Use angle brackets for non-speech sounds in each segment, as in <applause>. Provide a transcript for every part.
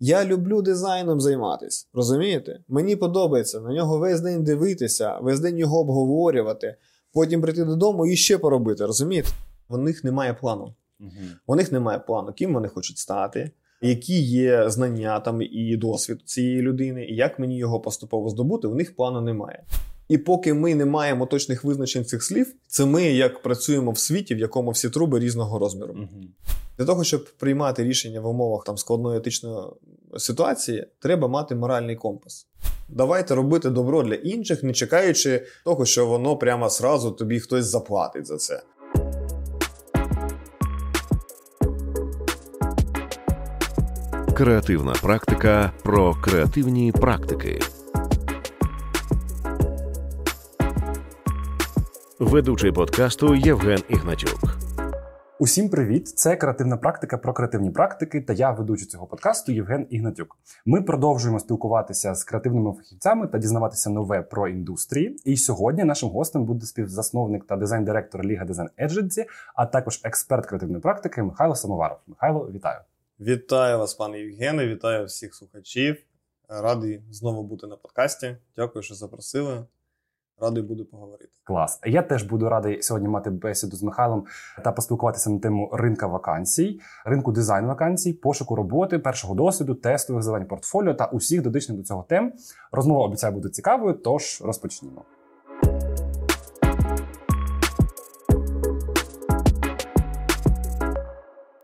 Я люблю дизайном займатися. Розумієте? Мені подобається на нього весь день дивитися, весь день його обговорювати, потім прийти додому і ще поробити. Розумієте? У них немає плану. Угу. У них немає плану, ким вони хочуть стати, які є знання там і досвід цієї людини, і як мені його поступово здобути, у них плану немає. І поки ми не маємо точних визначень цих слів, це ми як працюємо в світі, в якому всі труби різного розміру. Угу. Для того, щоб приймати рішення в умовах там складної етичної ситуації, треба мати моральний компас. Давайте робити добро для інших, не чекаючи того, що воно прямо сразу тобі хтось заплатить за це. Креативна практика про креативні практики. Ведучий подкасту Євген Ігнатюк. Усім привіт! Це креативна практика про креативні практики. Та я ведучий цього подкасту Євген Ігнатюк. Ми продовжуємо спілкуватися з креативними фахівцями та дізнаватися нове про індустрії. І сьогодні нашим гостем буде співзасновник та дизайн-директор Ліга Дизайн Едженсі, а також експерт креативної практики Михайло Самоваров. Михайло, вітаю! Вітаю вас, пане Євгене, вітаю всіх слухачів. Радий знову бути на подкасті. Дякую, що запросили. Радий буду поговорити. Клас. Я теж буду радий сьогодні мати бесіду з Михайлом та поспілкуватися на тему ринка вакансій, ринку дизайн вакансій, пошуку роботи, першого досвіду, тестових завдань портфоліо та усіх дотичних до цього тем. Розмова обіцяє бути цікавою, тож розпочнімо.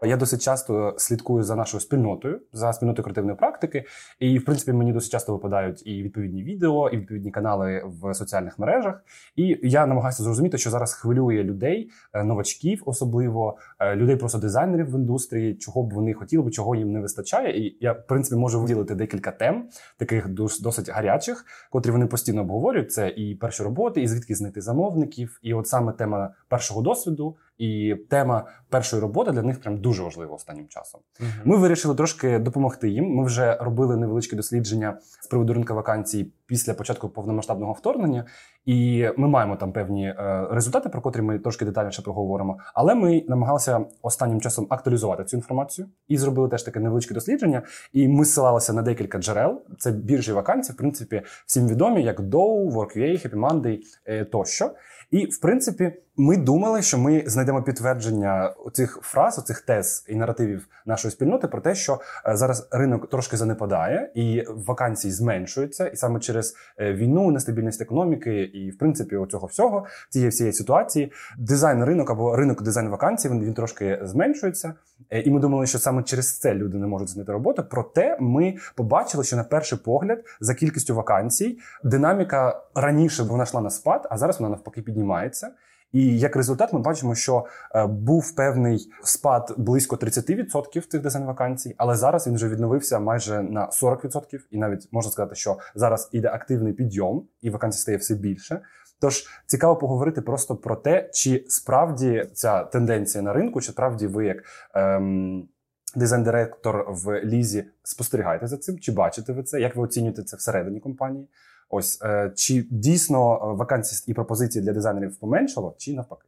Я досить часто слідкую за нашою спільнотою, за спільнотою креативної практики, і в принципі мені досить часто випадають і відповідні відео, і відповідні канали в соціальних мережах. І я намагаюся зрозуміти, що зараз хвилює людей, е, новачків, особливо е, людей, просто дизайнерів в індустрії, чого б вони хотіли, чого їм не вистачає. І я в принципі можу виділити декілька тем, таких досить гарячих, котрі вони постійно обговорюють. Це і перші роботи, і звідки знайти замовників, і от саме тема першого досвіду. І тема першої роботи для них прям дуже важлива останнім часом. Uh-huh. Ми вирішили трошки допомогти їм. Ми вже робили невеличке дослідження з приводу ринка вакансій після початку повномасштабного вторгнення, і ми маємо там певні е, результати, про котрі ми трошки детальніше проговоримо. Але ми намагалися останнім часом актуалізувати цю інформацію і зробили теж таке невеличке дослідження. І ми ссилалися на декілька джерел. Це біржі вакансій, в принципі, всім відомі, як Dow, WorkUA, Happy Monday е, тощо. І в принципі, ми думали, що ми знайдемо підтвердження цих фраз, оцих тез і наративів нашої спільноти про те, що е, зараз ринок трошки занепадає і вакансії зменшуються, і саме через е, війну, нестабільність економіки, і в принципі оцього всього цієї всієї ситуації, дизайн ринок або ринок дизайн вакансій він, він трошки зменшується. Е, і ми думали, що саме через це люди не можуть знайти роботу. Проте ми побачили, що на перший погляд за кількістю вакансій динаміка раніше вона йшла на спад, а зараз вона навпаки піднімається. І як результат, ми бачимо, що е, був певний спад близько 30% цих дизайн вакансій, але зараз він вже відновився майже на 40%. І навіть можна сказати, що зараз іде активний підйом, і вакансій стає все більше. Тож цікаво поговорити просто про те, чи справді ця тенденція на ринку, чи справді ви як ем, дизайн-директор в Лізі спостерігаєте за цим, чи бачите ви це? Як ви оцінюєте це всередині компанії? Ось е, чи дійсно е, вакансій і пропозиції для дизайнерів поменшало, чи навпаки?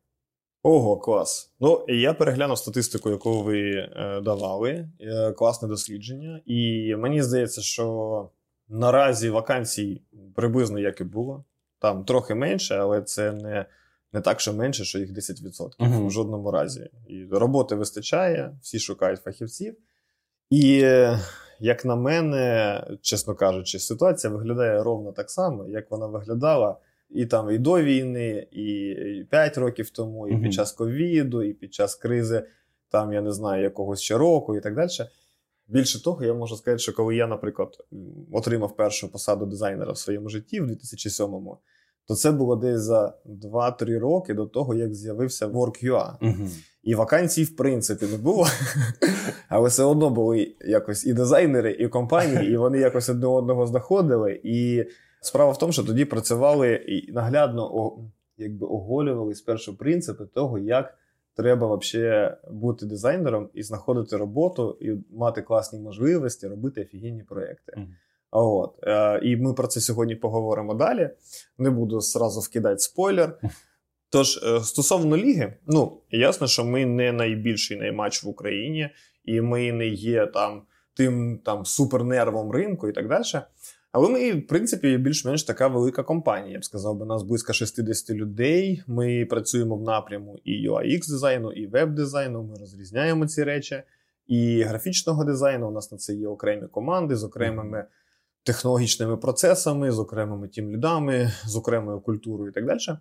Ого, клас. Ну я переглянув статистику, яку ви е, давали. Е, класне дослідження, і мені здається, що наразі вакансій приблизно як і було. Там трохи менше, але це не не так, що менше, що їх 10% uh-huh. в жодному разі. І роботи вистачає, всі шукають фахівців. І як на мене, чесно кажучи, ситуація виглядає ровно так само, як вона виглядала і там і до війни, і 5 років тому, і угу. під час ковіду, і під час кризи, там я не знаю, якогось ще року і так далі. Більше того, я можу сказати, що коли я, наприклад, отримав першу посаду дизайнера в своєму житті в 2007-му, то це було десь за 2-3 роки до того, як з'явився WorkUA. Угу. І вакансій, в принципі, не було. <laughs> Але все одно були якось і дизайнери, і компанії, і вони якось одне одного знаходили. І справа в тому, що тоді працювали і наглядно якби оголювали спершу принципи того, як треба вообще бути дизайнером і знаходити роботу, і мати класні можливості робити офігенні проекти. От. Е, і ми про це сьогодні поговоримо далі. Не буду зразу вкидати спойлер. <laughs> Тож, е, стосовно ліги, ну ясно, що ми не найбільший найматч в Україні, і ми не є там тим там супернервом ринку і так далі. Але ми, в принципі, більш-менш така велика компанія. Я б сказав, би нас близько 60 людей. Ми працюємо в напряму і UX дизайну, і веб-дизайну. Ми розрізняємо ці речі. І графічного дизайну у нас на це є окремі команди з окремими технологічними процесами, з окремими тімлідами, з окремою культурою і так далі.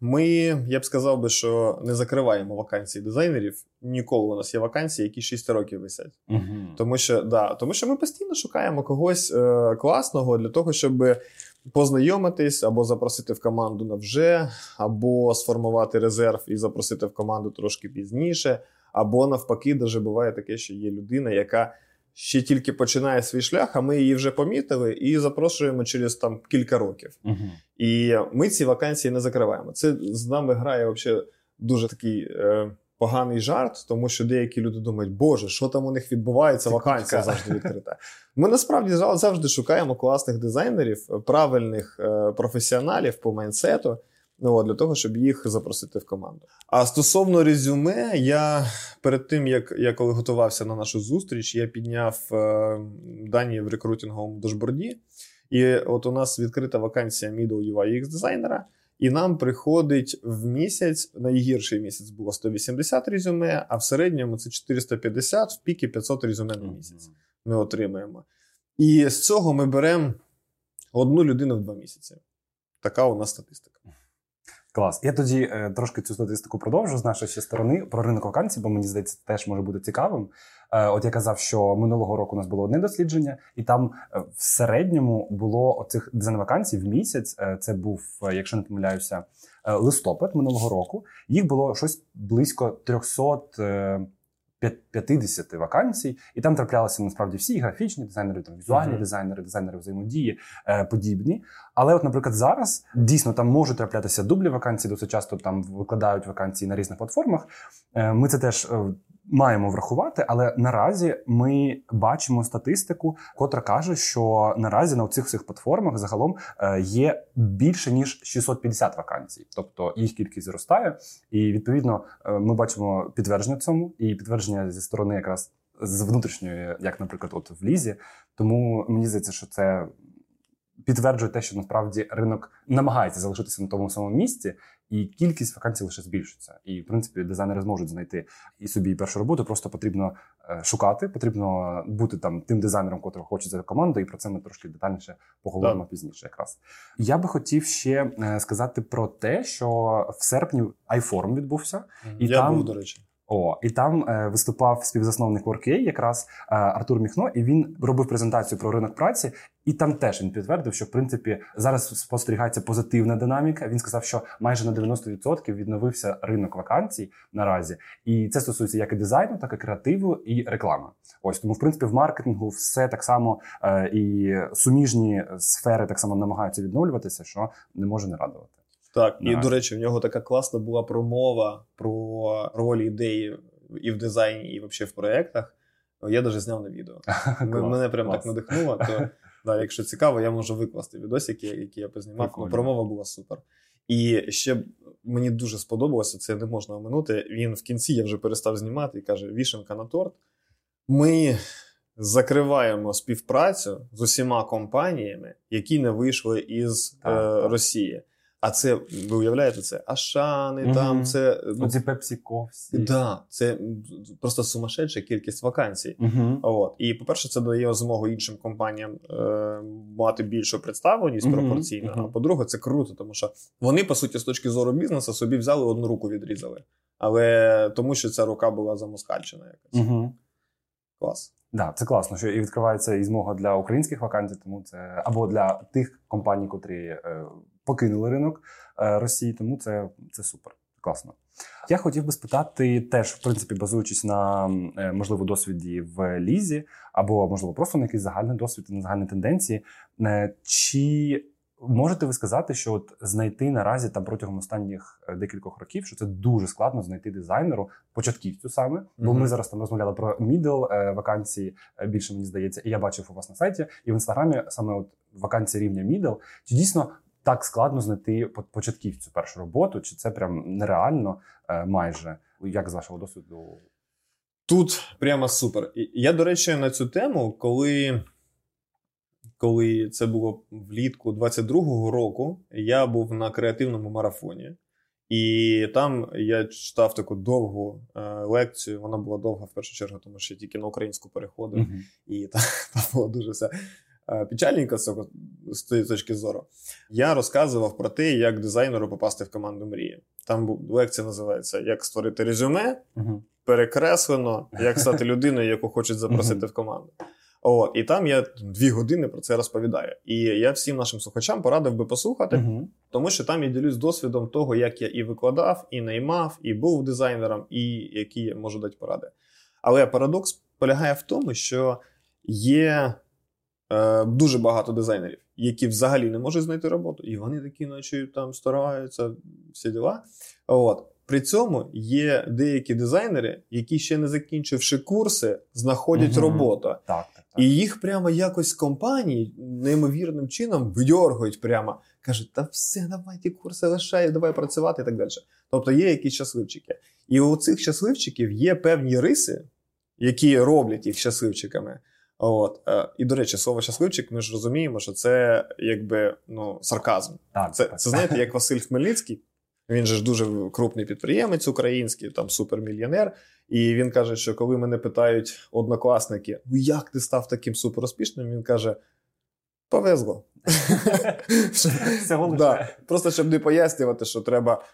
Ми, я б сказав би, що не закриваємо вакансії дизайнерів. Ніколи у нас є вакансії, які 6 років висять. Угу. Тому що да, тому що ми постійно шукаємо когось е, класного для того, щоб познайомитись або запросити в команду на вже, або сформувати резерв і запросити в команду трошки пізніше, або навпаки, даже буває таке, що є людина, яка ще тільки починає свій шлях, а ми її вже помітили і запрошуємо через там кілька років. Угу. І ми ці вакансії не закриваємо. Це з нами грає взагалі дуже такий е, поганий жарт, тому що деякі люди думають, Боже, що там у них відбувається, Це вакансія кутка. завжди відкрита. Ми насправді завжди шукаємо класних дизайнерів, правильних е, професіоналів по майнсету. Ну, для того, щоб їх запросити в команду. А стосовно резюме, я перед тим, як я коли готувався на нашу зустріч, я підняв е, дані в рекрутинговому дашборді. І от у нас відкрита вакансія Middle UI UX дизайнера, і нам приходить в місяць, найгірший місяць було 180 резюме, а в середньому це 450, в піки 500 резюме на місяць. Ми отримаємо. І з цього ми беремо одну людину в два місяці. Така у нас статистика. Клас. Я тоді е, трошки цю статистику продовжу з нашої ще сторони про ринок вакансій, бо мені здається, теж може бути цікавим. Е, от я казав, що минулого року у нас було одне дослідження, і там е, в середньому було оцих дизайн вакансій в місяць. Е, це був, е, якщо не помиляюся, е, листопад минулого року. Їх було щось близько 300. Е, п'ят- 50 вакансій, і там траплялися насправді всі графічні дизайнери, там візуальні Мгм. дизайнери, дизайнери взаємодії, е, подібні. Але, от, наприклад, зараз дійсно там можуть траплятися дублі вакансії, досить часто там викладають вакансії на різних платформах. Е, Ми це теж е, маємо врахувати, але наразі ми бачимо статистику, котра каже, що наразі на цих всіх платформах загалом е, є більше ніж 650 вакансій, тобто їх кількість зростає, і відповідно е, ми бачимо підтвердження цьому і підтвердження зі сторони якраз з внутрішньої, як, наприклад, от в лізі. Тому мені здається, що це підтверджує те, що насправді ринок намагається залишитися на тому самому місці, і кількість вакансій лише збільшується. І в принципі дизайнери зможуть знайти і собі першу роботу. Просто потрібно е, шукати, потрібно бути там тим дизайнером, котрого хоче за команду, і про це ми трошки детальніше поговоримо пізніше. Якраз я би хотів ще е, сказати про те, що в серпні iForum відбувся. І я там- був, до речі. О, і там е, виступав співзасновник WorkUA, якраз е, Артур Міхно, і він робив презентацію про ринок праці. І там теж він підтвердив, що в принципі зараз спостерігається позитивна динаміка. Він сказав, що майже на 90% відновився ринок вакансій наразі, і це стосується як і дизайну, так і креативу і реклами. Ось тому, в принципі, в маркетингу все так само е, і суміжні сфери так само намагаються відновлюватися, що не може не радувати. Так, і до речі, в нього така класна була промова про роль ідеї і в дизайні, і взагалі в проєктах. Я навіть зняв на відео. <laughs> Мене прям так надихнуло. То да, якщо цікаво, я можу викласти відосики, які я познімав. Промова була супер. І ще мені дуже сподобалося, це не можна оминути. Він в кінці я вже перестав знімати і каже: вішенка на торт. Ми закриваємо співпрацю з усіма компаніями, які не вийшли із Так, е, так. Росії. А це, ви уявляєте, це Ашани, там Мгм. це. Ну, Оці PepsiCo всі. да, це просто сумасшедша кількість вакансій. Угу. От. І, по-перше, це дає змогу іншим компаніям е, мати більшу представленість Мгм, пропорційно. А по-друге, це круто, тому що вони, по суті, з точки зору бізнесу собі взяли одну руку відрізали. Але тому, що ця рука була замоскальчена якась. Угу. Клас. Да, це класно, що і відкривається і змога для українських вакансій, тому це або для тих компаній, котрі е, покинули ринок е, Росії, тому це, це супер. Класно. Я хотів би спитати, теж, в принципі, базуючись на е, можливо досвіді в Лізі, або можливо просто на якийсь загальний досвід, на загальні тенденції. е, Чи можете ви сказати, що от знайти наразі там протягом останніх декількох років, що це дуже складно знайти дизайнеру, початківцю саме, бо Мгм. ми зараз там розмовляли про мідл вакансії більше мені здається, і я бачив у вас на сайті, і в інстаграмі саме от вакансії рівня мідл. Чи дійсно так складно знайти по- початківцю першу роботу? Чи це прям нереально е, майже? Як з вашого досвіду? Тут прямо супер. Я, до речі, на цю тему, коли коли це було влітку 22-го року, я був на креативному марафоні, і там я читав таку довгу е, лекцію. Вона була довга в першу чергу, тому що я тільки на українську переходив, uh-huh. і там, <laughs> там було дуже все печальненько з цієї точки зору. Я розказував про те, як дизайнеру попасти в команду мрії. Там лекція називається Як створити резюме, uh-huh. перекреслено, як стати <laughs> людиною, яку хочуть запросити uh-huh. в команду. О, І там я дві години про це розповідаю. І я всім нашим слухачам порадив би послухати, угу. тому що там я ділюсь досвідом того, як я і викладав, і наймав, і був дизайнером, і які я можу дати поради. Але парадокс полягає в тому, що є е, дуже багато дизайнерів, які взагалі не можуть знайти роботу, і вони такі, наче там стараються, всі діла. От. При цьому є деякі дизайнери, які ще не закінчивши курси, знаходять угу. роботу. Так, так, так. І їх прямо якось компанії неймовірним чином видьоргують прямо. Кажуть, та все, давай ті курси лишай, давай працювати і так далі. Тобто є якісь щасливчики. І у цих щасливчиків є певні риси, які роблять їх щасливчиками. От. Е, і, до речі, слово щасливчик, ми ж розуміємо, що це якби ну, сарказм. Так, Це, так. це знаєте, як Василь Хмельницький. Він же ж дуже крупний підприємець український, там супермільйонер. І він каже, що коли мене питають однокласники, ну як ти став таким суперуспішним, він каже: повезло. <laughs> да. Просто щоб не пояснювати, що треба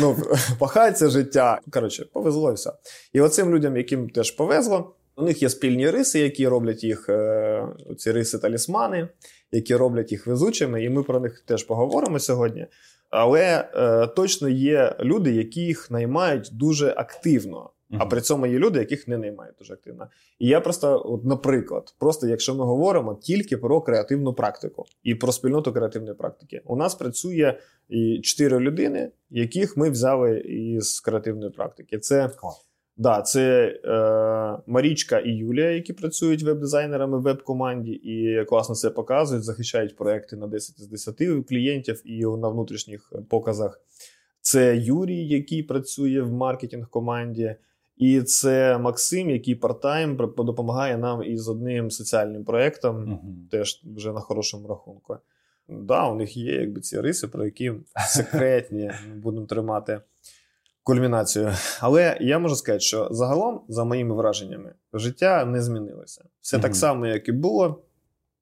ну, <laughs> пахатися життя. Коротше, повезло і все. І оцим людям, яким теж повезло, у них є спільні риси, які роблять їх, е, ці риси-талісмани, які роблять їх везучими, і ми про них теж поговоримо сьогодні. Але е, точно є люди, яких наймають дуже активно. Uh-huh. А при цьому є люди, яких не наймають дуже активно. І я просто, от, наприклад, просто якщо ми говоримо тільки про креативну практику і про спільноту креативної практики, у нас працює і чотири людини, яких ми взяли із креативної практики. Це Да, це е, Марічка і Юлія, які працюють веб-дизайнерами в веб-команді, і класно це показують, захищають проекти на 10 з 10 клієнтів і на внутрішніх показах. Це Юрій, який працює в маркетинг-команді, і це Максим, який партайм допомагає нам із одним соціальним проєктом, uh-huh. теж вже на хорошому рахунку. Да, у них є якби ці риси, про які секретні будемо тримати кульмінацію. Але я можу сказати, що загалом, за моїми враженнями, життя не змінилося. Все mm-hmm. так само, як і було.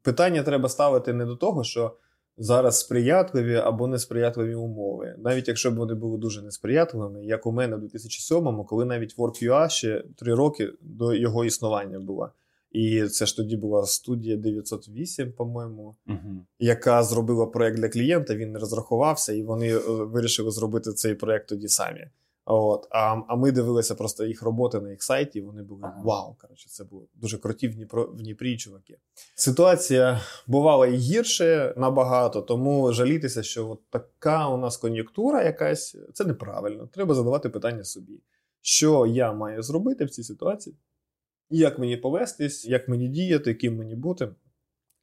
Питання треба ставити не до того, що зараз сприятливі або несприятливі умови. Навіть якщо б вони були дуже несприятливими, як у мене в 2007-му, коли навіть WorkUA ще три роки до його існування була. І це ж тоді була студія 908, по-моєму, uh-huh. яка зробила проект для клієнта. Він не розрахувався, і вони е, вирішили зробити цей проект тоді самі. От, А а ми дивилися просто їх роботи на їх сайті, і вони були ага. вау. Коротше, це були дуже круті в Дніпро в Дніпрі чуваки. Ситуація бувала і гірше набагато, тому жалітися, що от така у нас кон'юнктура якась це неправильно. Треба задавати питання собі, що я маю зробити в цій ситуації, як мені повестись, як мені діяти, ким мені бути.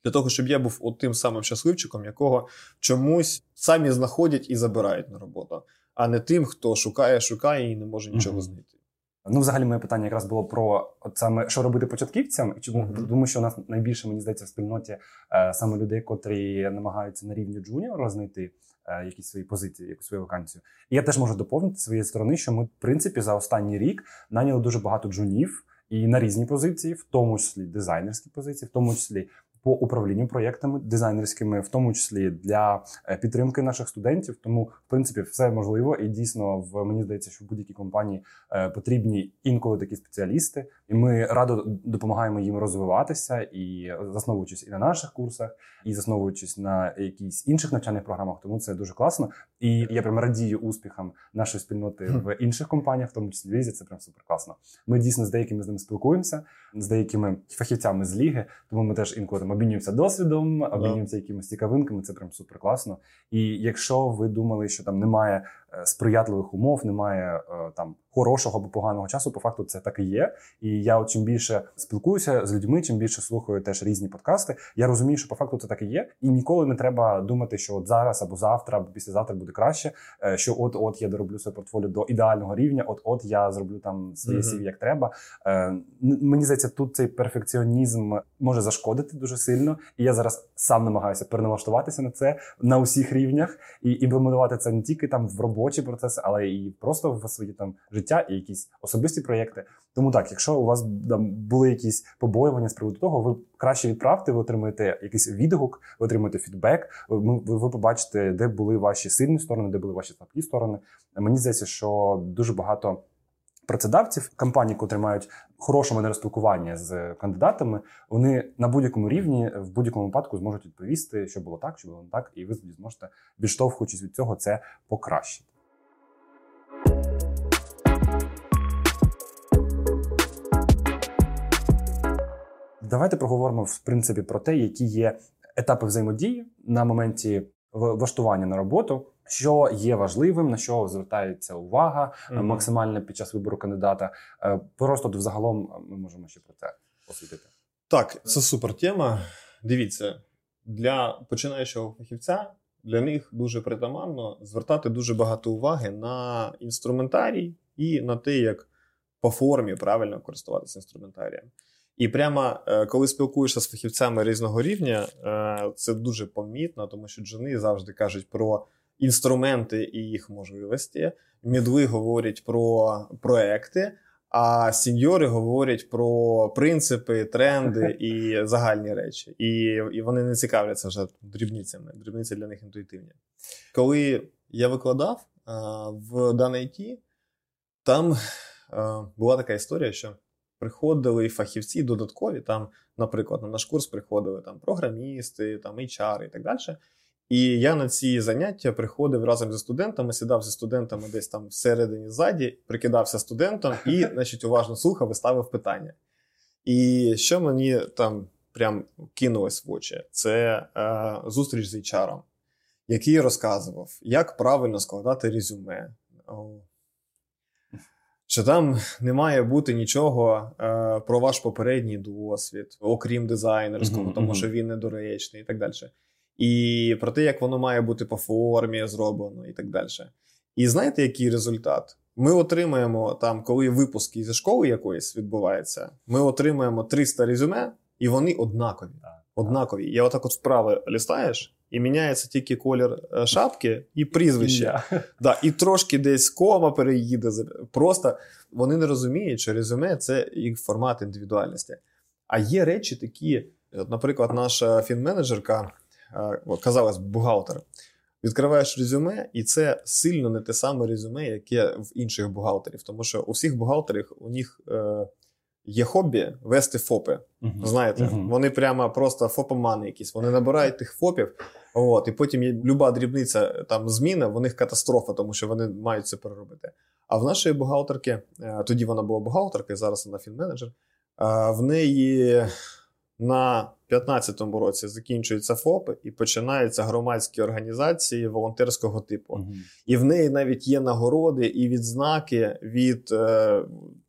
Для того, щоб я був от тим самим щасливчиком, якого чомусь самі знаходять і забирають на роботу а не тим, хто шукає, шукає і не може нічого mm-hmm. знайти. Ну, взагалі, моє питання якраз було про от саме що робити початківцям, чому mm-hmm. тому, що у нас найбільше мені здається в спільноті е, саме людей, котрі намагаються на рівні джуніора знайти е, якісь свої позиції, якусь свою вакансію. І я теж можу доповнити своєї сторони, що ми, в принципі, за останній рік наняли дуже багато джунів. І на різні позиції, в тому числі дизайнерські позиції, в тому числі по управлінню проєктами дизайнерськими, в тому числі для е, підтримки наших студентів. Тому, в принципі, все можливо, і дійсно в мені здається, що в будь-якій компанії е, потрібні інколи такі спеціалісти, і ми радо допомагаємо їм розвиватися і засновуючись і на наших курсах, і засновуючись на якісь інших навчальних програмах. Тому це дуже класно. І я прям радію успіхам нашої спільноти в інших компаніях, в тому числі Лізі, це прям супер класно. Ми дійсно з деякими з ними спілкуємося, з деякими фахівцями з ліги, тому ми теж інколи обмінюємося досвідом, обмінюємося якимись цікавинками. Це прям супер класно. І якщо ви думали, що там немає сприятливих умов, немає е, там хорошого або поганого часу. По факту це так і є. І я от чим більше спілкуюся з людьми, чим більше слухаю теж різні подкасти. Я розумію, що по факту це так і є, і ніколи не треба думати, що от зараз або завтра, або післязавтра буде краще. е, Що от от я дороблю своє портфоліо до ідеального рівня, от от я зроблю там своє. CV як треба. Е, Мені здається, тут цей перфекціонізм може зашкодити дуже сильно, і я зараз сам намагаюся переналаштуватися на це на усіх рівнях і імплементувати це не тільки там в робочі процеси, але і просто в своє там життя і якісь особисті проєкти. Тому так, якщо у вас там були якісь побоювання з приводу того, ви краще відправте, ви отримаєте якийсь відгук, ви отримаєте фідбек. Ви, ви, побачите, де були ваші сильні сторони, де були ваші слабкі сторони. Мені здається, що дуже багато працедавців, компаній, котрі мають хороше манеру спілкування з кандидатами, вони на будь-якому рівні в будь-якому випадку зможуть відповісти, що було так, що було не так, і ви зможете, відштовхуючись від цього, це покращити. Давайте проговоримо в принципі про те, які є етапи взаємодії на моменті влаштування на роботу, що є важливим, на що звертається увага Мгм. максимально під час вибору кандидата. Е, Просто взагалом е, ми можемо ще про це освітити. Так, це супер тема. Дивіться, для починаючого фахівця для них дуже притаманно звертати дуже багато уваги на інструментарій і на те, як по формі правильно користуватися інструментарієм. І прямо е, коли спілкуєшся з фахівцями різного рівня, е, це дуже помітно, тому що джуни завжди кажуть про інструменти і їх можливості. Мідли говорять про проекти, а сіньори говорять про принципи, тренди <laughs> і загальні речі. І, і вони не цікавляться вже дрібницями. Дрібниці для них інтуїтивні. Коли я викладав а, в даний там була така історія, що приходили фахівці додаткові. Там, наприклад, на наш курс приходили там програмісти, там HR і так далі. І я на ці заняття приходив разом зі студентами, сідав зі студентами десь там всередині ззаді, прикидався студентом і, <laughs> значить, уважно слухав і ставив питання. І що мені там прям кинулось в очі, це е, зустріч з HR, який розказував, як правильно складати резюме. Що там не має бути нічого е, про ваш попередній досвід, окрім дизайнерського, Мгм, тому що він недоречний і так далі. І про те, як воно має бути по формі зроблено, і так далі. І знаєте, який результат? Ми отримаємо там, коли випуски зі школи якоїсь відбуваються, ми отримаємо 300 резюме, і вони однакові. Однакові. Я отак от вправо лістаєш, і міняється тільки колір е, шапки і прізвище. Да, і трошки десь кома переїде. Просто вони не розуміють, що резюме це їх формат індивідуальності. А є речі такі, от, наприклад, наша фінменеджерка, е, казалось, бухгалтер. Відкриваєш резюме, і це сильно не те саме резюме, яке в інших бухгалтерів. Тому що у всіх бухгалтерів у них е, є хобі вести ФОПи. Мгм. Знаєте, Мгм. вони прямо просто фопомани якісь. Вони набирають тих фопів, от, і потім є люба дрібниця там зміна, в них катастрофа, тому що вони мають це переробити. А в нашої бухгалтерки, е, тоді вона була бухгалтерка, зараз вона фінменеджер. е, В неї на 15-му році закінчуються ФОПи і починаються громадські організації волонтерського типу. Мгм. І в неї навіть є нагороди і відзнаки від е,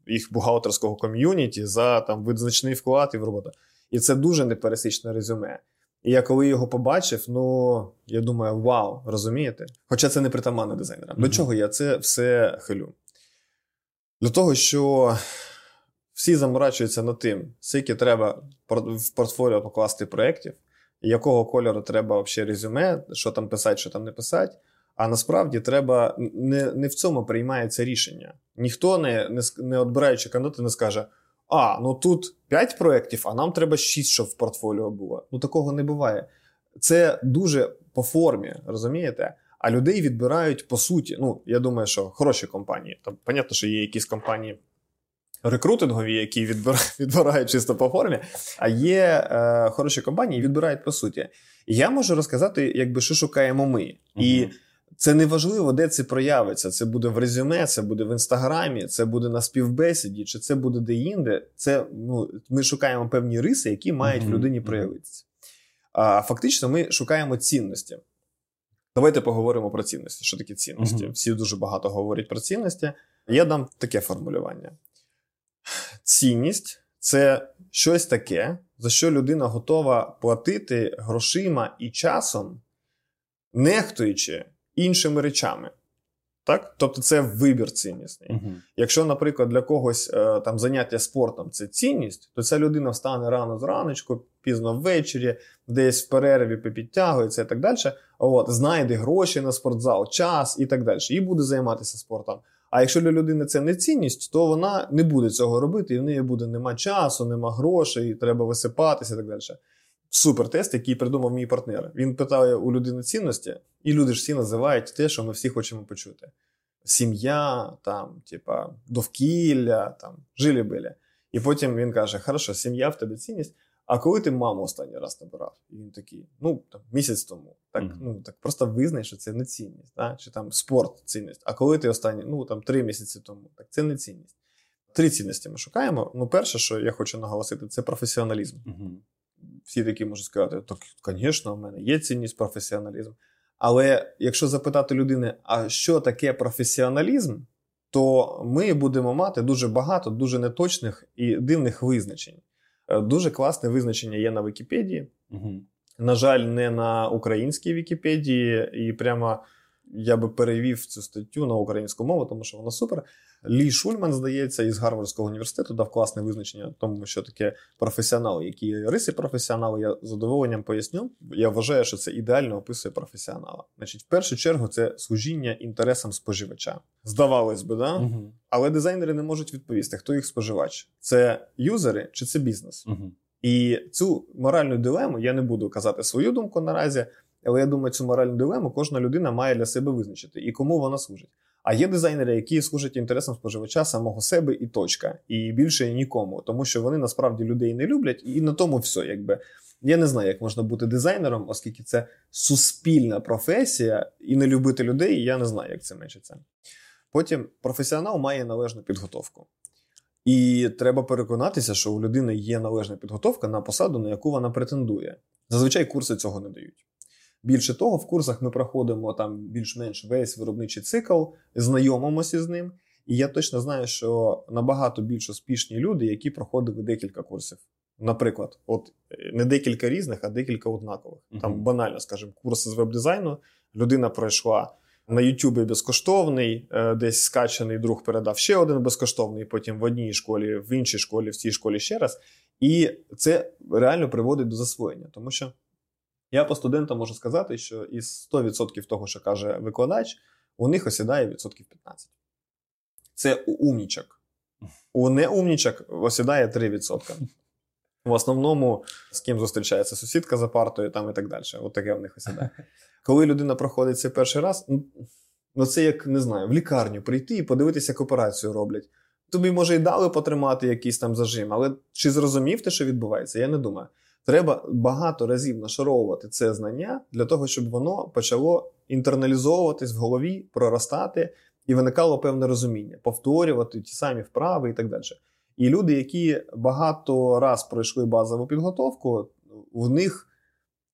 їх бухгалтерського ком'юніті за там визначний вклад і в роботу. І це дуже непересічне резюме. І я коли його побачив, ну я думаю, вау, розумієте? Хоча це не притаманне дизайнерам. До чого я це все хилю? Для того, що всі заморачуються над тим, скільки треба в портфоліо покласти проєктів, якого кольору треба взагалі резюме, що там писати, що там не писати. А насправді треба не, не в цьому приймається рішення. Ніхто не, не, не відбираючи кандидата, не скаже: А, ну тут 5 проєктів, а нам треба 6, щоб в портфоліо було. Ну такого не буває. Це дуже по формі, розумієте? А людей відбирають по суті. Ну, я думаю, що хороші компанії. Там, понятно, що є якісь компанії рекрутингові, які відбирають, <laughs> відбирають чисто по формі, а є е, хороші компанії, відбирають по суті. І я можу розказати, якби що шукаємо ми. І Мгм. Це не важливо, де це проявиться. Це буде в резюме, це буде в інстаграмі, це буде на співбесіді, чи це буде де-інде. Це ну, ми шукаємо певні риси, які мають в людині проявитися. А фактично, ми шукаємо цінності. Давайте поговоримо про цінності. Що таке цінності? Мгм. Всі дуже багато говорять про цінності. Я дам таке формулювання: цінність це щось таке, за що людина готова платити грошима і часом, нехтуючи іншими речами. Так? Тобто це вибір ціннісний. Мгм. Якщо, наприклад, для когось е, там заняття спортом це цінність, то ця людина встане рано зраночку, пізно ввечері, десь в перерві підтягується і так далі. От, знайде гроші на спортзал, час і так далі. І буде займатися спортом. А якщо для людини це не цінність, то вона не буде цього робити, і в неї буде нема часу, нема грошей, треба висипатися і так далі. Супер тест, який придумав мій партнер. Він питає у людини цінності, і люди ж всі називають те, що ми всі хочемо почути: сім'я, там, типа, довкілля, там, жилі-билі. І потім він каже: Хорошо, сім'я в тебе цінність. А коли ти маму останній раз набирав? І він такий, ну там місяць тому. Так, Мгм. ну так просто визнай, що це не цінність, да? чи там спорт цінність. А коли ти останній, ну там три місяці тому, так це не цінність. Три цінності ми шукаємо. Ну, перше, що я хочу наголосити, це професіоналізм. Мгм. Всі такі можуть сказати, так, звісно, в мене є цінність, професіоналізм. Але якщо запитати людини, а що таке професіоналізм, то ми будемо мати дуже багато дуже неточних і дивних визначень. Е, Дуже класне визначення є на Вікіпедії. Мгм. На жаль, не на українській Вікіпедії, і прямо я би перевів цю статтю на українську мову, тому що вона супер. Лі Шульман, здається, із Гарвардського університету дав класне визначення тому, що таке професіонал, які є риси професіонала. Я задоволенням поясню. Я вважаю, що це ідеально описує професіонала. Значить, в першу чергу, це служіння інтересам споживача. Здавалось би, да? Мгм. але дизайнери не можуть відповісти, хто їх споживач: це юзери чи це бізнес. Мгм. І цю моральну дилему я не буду казати свою думку наразі, але я думаю, цю моральну дилему кожна людина має для себе визначити і кому вона служить. А є дизайнери, які служать інтересам споживача самого себе і точка, і більше нікому, тому що вони насправді людей не люблять, і на тому все. Якби я не знаю, як можна бути дизайнером, оскільки це суспільна професія, і не любити людей. Я не знаю, як це мечиться. Потім професіонал має належну підготовку. І треба переконатися, що у людини є належна підготовка на посаду, на яку вона претендує. Зазвичай курси цього не дають. Більше того, в курсах ми проходимо там більш-менш весь виробничий цикл, знайомимося з ним. І я точно знаю, що набагато більш успішні люди, які проходили декілька курсів. Наприклад, от е, не декілька різних, а декілька однакових. Там банально, скажімо, курси з веб-дизайну. Людина пройшла на Ютубі безкоштовний, е, десь скачаний друг передав ще один безкоштовний, потім в одній школі, в іншій школі, в цій школі ще раз. І це реально приводить до засвоєння, тому що я по студентам можу сказати, що із 100% того, що каже викладач, у них осідає відсотків 15. Це у умнічок. У неумнічок осідає 3%. В основному з ким зустрічається сусідка за партою там і так далі. От таке в них осідає. <laughs> Коли людина проходить це перший раз, ну, це як не знаю, в лікарню прийти і подивитися, як операцію роблять. Тобі, може, і дали потримати якийсь там зажим, але чи зрозумів ти, що відбувається? Я не думаю. Треба багато разів нашаровувати це знання для того, щоб воно почало інтерналізовуватись в голові, проростати і виникало певне розуміння, повторювати ті самі вправи і так далі. І люди, які багато раз пройшли базову підготовку, в них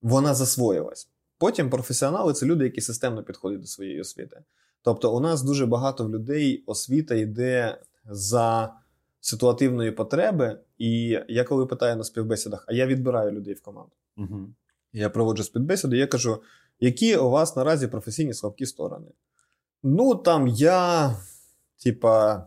вона засвоїлась. Потім професіонали це люди, які системно підходять до своєї освіти. Тобто, у нас дуже багато в людей освіта йде за ситуативної потреби. І я коли питаю на співбесідах, а я відбираю людей в команду. Мгм. Я проводжу співбесіду, я кажу, які у вас наразі професійні слабкі сторони? Ну, там я, типа,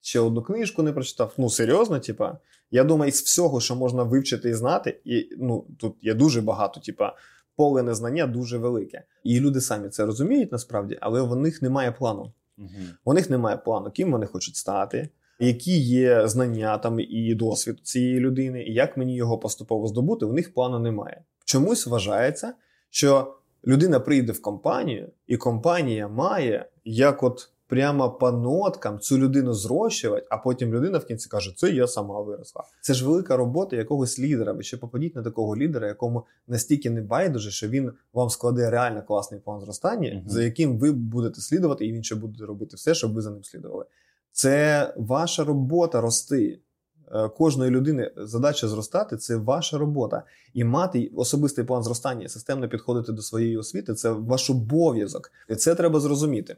ще одну книжку не прочитав. Ну, серйозно, типа, я думаю, із всього, що можна вивчити і знати, і ну, тут є дуже багато, типа, поле незнання дуже велике. І люди самі це розуміють насправді, але в них немає плану. Мгм. У них немає плану, ким вони хочуть стати, які є знання там і досвід цієї людини, і як мені його поступово здобути. У них плану немає. Чомусь вважається, що людина прийде в компанію, і компанія має як от прямо по ноткам цю людину зрощувати, а потім людина в кінці каже: Це я сама виросла. Це ж велика робота якогось лідера. Ви ще попадіть на такого лідера, якому настільки не байдуже, що він вам складе реально класний план зростання, Мгм. за яким ви будете слідувати, і він ще буде робити все, щоб ви за ним слідували. Це ваша робота рости. е, кожної людини задача зростати це ваша робота. І мати особистий план зростання, системно підходити до своєї освіти це ваш обов'язок. І це треба зрозуміти.